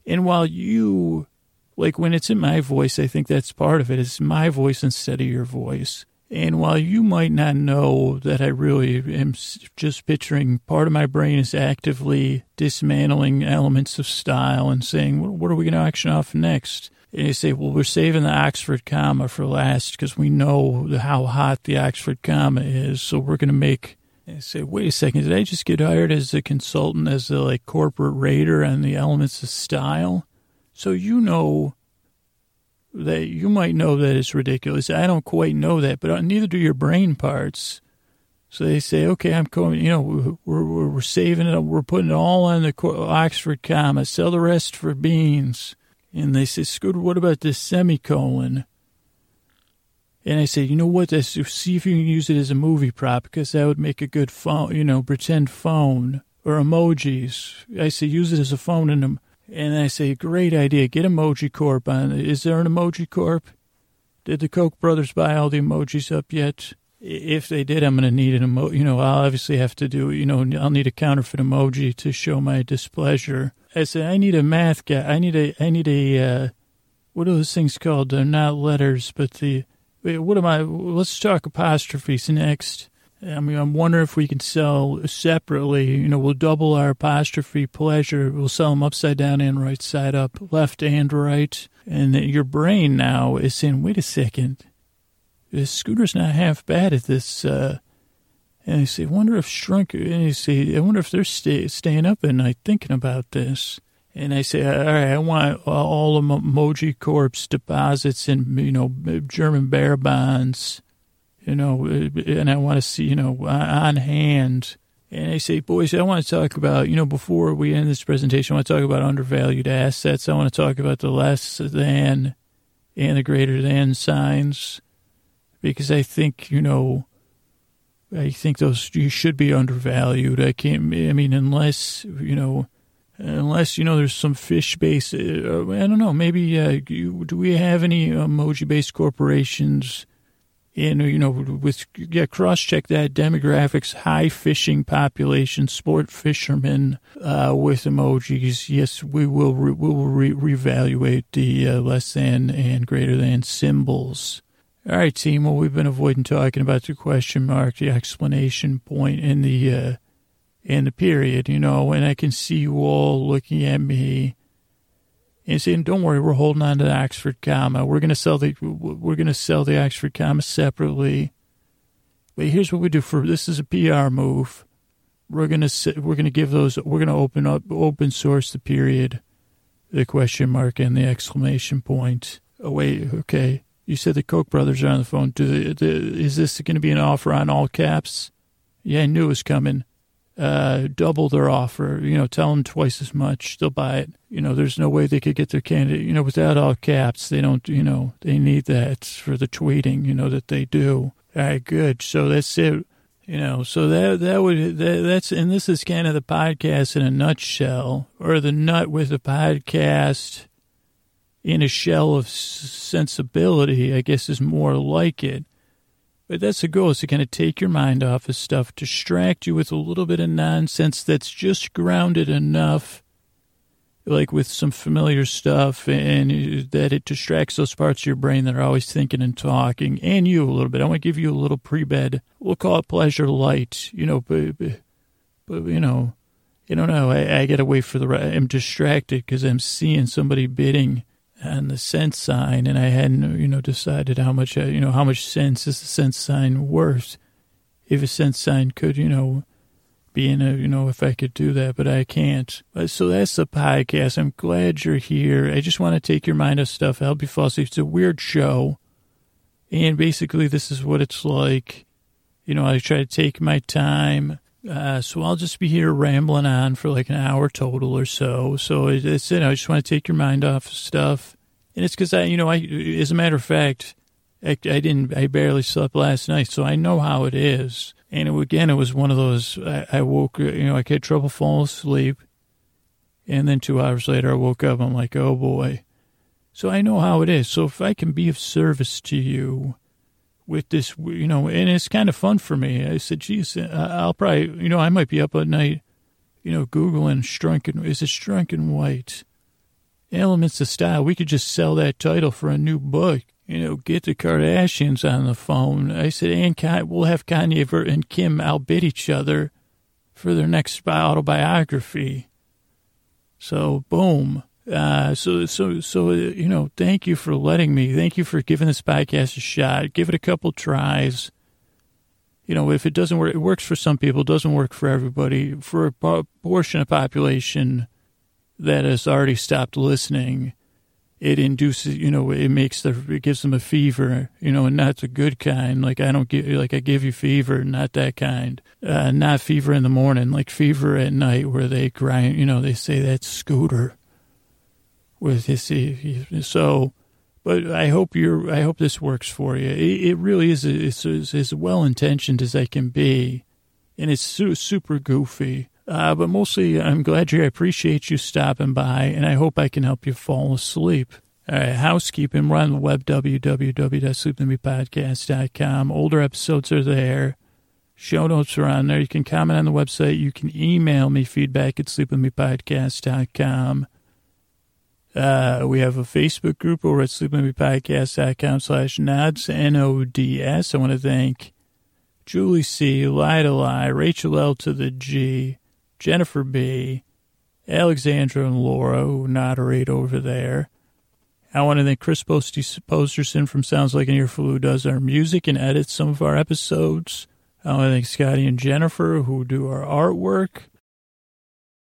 Speaker 1: and while you like when it's in my voice i think that's part of it it's my voice instead of your voice and while you might not know that i really am just picturing part of my brain is actively dismantling elements of style and saying what are we going to auction off next and you say, well, we're saving the Oxford comma for last because we know how hot the Oxford comma is. So we're going to make. And say, wait a second, did I just get hired as a consultant, as a like corporate raider on the elements of style? So you know that you might know that it's ridiculous. I don't quite know that, but uh, neither do your brain parts. So they say, okay, I'm going, you know, we're, we're, we're saving it, we're putting it all on the Oxford comma, sell the rest for beans. And they say, Scooter, what about this semicolon? And I say, you know what? Let's see if you can use it as a movie prop because that would make a good phone, you know, pretend phone or emojis. I say, use it as a phone. And, and I say, great idea. Get Emoji Corp on. Is there an Emoji Corp? Did the Koch brothers buy all the emojis up yet? If they did, I'm going to need an emoji. You know, I'll obviously have to do, you know, I'll need a counterfeit emoji to show my displeasure. I said, I need a math guy. I need a, I need a, uh, what are those things called? They're not letters, but the, what am I? Let's talk apostrophes next. I mean, I'm wondering if we can sell separately. You know, we'll double our apostrophe pleasure. We'll sell them upside down and right side up, left and right. And your brain now is saying, wait a second, this scooter's not half bad at this. Uh, and I say, wonder if Strunk, and I say, I wonder if they're stay, staying up at night thinking about this. And I say, all right, I want all of Emoji Corp's deposits in, you know, German bear bonds, you know, and I want to see, you know, on hand. And I say, boys, I want to talk about, you know, before we end this presentation, I want to talk about undervalued assets. I want to talk about the less than and the greater than signs because I think, you know, I think those you should be undervalued. I can't. I mean, unless you know, unless you know, there's some fish based. Uh, I don't know. Maybe uh, do we have any emoji based corporations? In you know, with yeah, cross check that demographics, high fishing population, sport fishermen uh, with emojis. Yes, we will. Re, we will re- reevaluate the uh, less than and greater than symbols. All right, team. Well, we've been avoiding talking about the question mark, the explanation point, and the uh, and the period. You know, and I can see you all looking at me and saying, "Don't worry, we're holding on to the Oxford comma. We're going to sell the we're going to sell the Oxford comma separately." But here's what we do for this is a PR move. We're gonna we're gonna give those. We're gonna open up open source the period, the question mark, and the exclamation point. Oh wait, okay. You said the Koch brothers are on the phone. Do the, is this going to be an offer on all caps? Yeah, I knew it was coming. Uh, double their offer. You know, tell them twice as much. They'll buy it. You know, there's no way they could get their candidate. You know, without all caps, they don't. You know, they need that for the tweeting. You know that they do. All right, good. So that's it. You know, so that that would that, that's and this is kind of the podcast in a nutshell, or the nut with the podcast in a shell of sensibility, I guess is more like it. But that's the goal is to kind of take your mind off of stuff, distract you with a little bit of nonsense that's just grounded enough, like with some familiar stuff, and that it distracts those parts of your brain that are always thinking and talking, and you a little bit. I want to give you a little pre-bed. We'll call it pleasure light, you know, but, but, but you know, I don't know. I, I got to wait for the. I'm distracted because I'm seeing somebody bidding on the cents sign, and I hadn't, you know, decided how much, uh, you know, how much sense is the cents sign worth. If a cents sign could, you know, be in a, you know, if I could do that, but I can't. But, so that's the podcast. I'm glad you're here. I just want to take your mind off stuff, help you fall asleep. It's a weird show. And basically, this is what it's like. You know, I try to take my time. Uh, so I'll just be here rambling on for like an hour total or so. So it's, you know, I just want to take your mind off stuff. And it's because I, you know, I, as a matter of fact, I, I, didn't, I barely slept last night. So I know how it is. And it, again, it was one of those, I, I woke, you know, I had trouble falling asleep. And then two hours later, I woke up. I'm like, oh boy. So I know how it is. So if I can be of service to you with this, you know, and it's kind of fun for me. I said, geez, I'll probably, you know, I might be up at night, you know, Googling Strunk and, is it and White? Elements of Style. We could just sell that title for a new book. You know, get the Kardashians on the phone. I said, and we'll have Kanye and Kim outbid each other for their next autobiography. So, boom. Uh, so, so, so, uh, you know, thank you for letting me. Thank you for giving this podcast a shot. Give it a couple tries. You know, if it doesn't work, it works for some people, doesn't work for everybody. For a portion of population that has already stopped listening, it induces, you know, it makes the, it gives them a fever, you know, and not the good kind. Like I don't give, like I give you fever, not that kind. Uh, not fever in the morning, like fever at night where they grind, you know, they say that's scooter with his so but I hope you're I hope this works for you. It, it really is it's, it's as well intentioned as I can be, and it's su- super goofy. Uh, but mostly, I'm glad you. I appreciate you stopping by, and I hope I can help you fall asleep. All right, housekeeping. We're on the web, www.sleepwithmepodcast.com. Older episodes are there. Show notes are on there. You can comment on the website. You can email me feedback at sleepwithmepodcast.com. Uh, we have a Facebook group over at sleepwithmepodcast.com slash nods, N-O-D-S. I want to thank Julie C., Lida Lie, Rachel L. to the G., Jennifer B., Alexandra and Laura, who moderate over there. I want to thank Chris Posterson from Sounds Like an Earful, who does our music and edits some of our episodes. I want to thank Scotty and Jennifer, who do our artwork.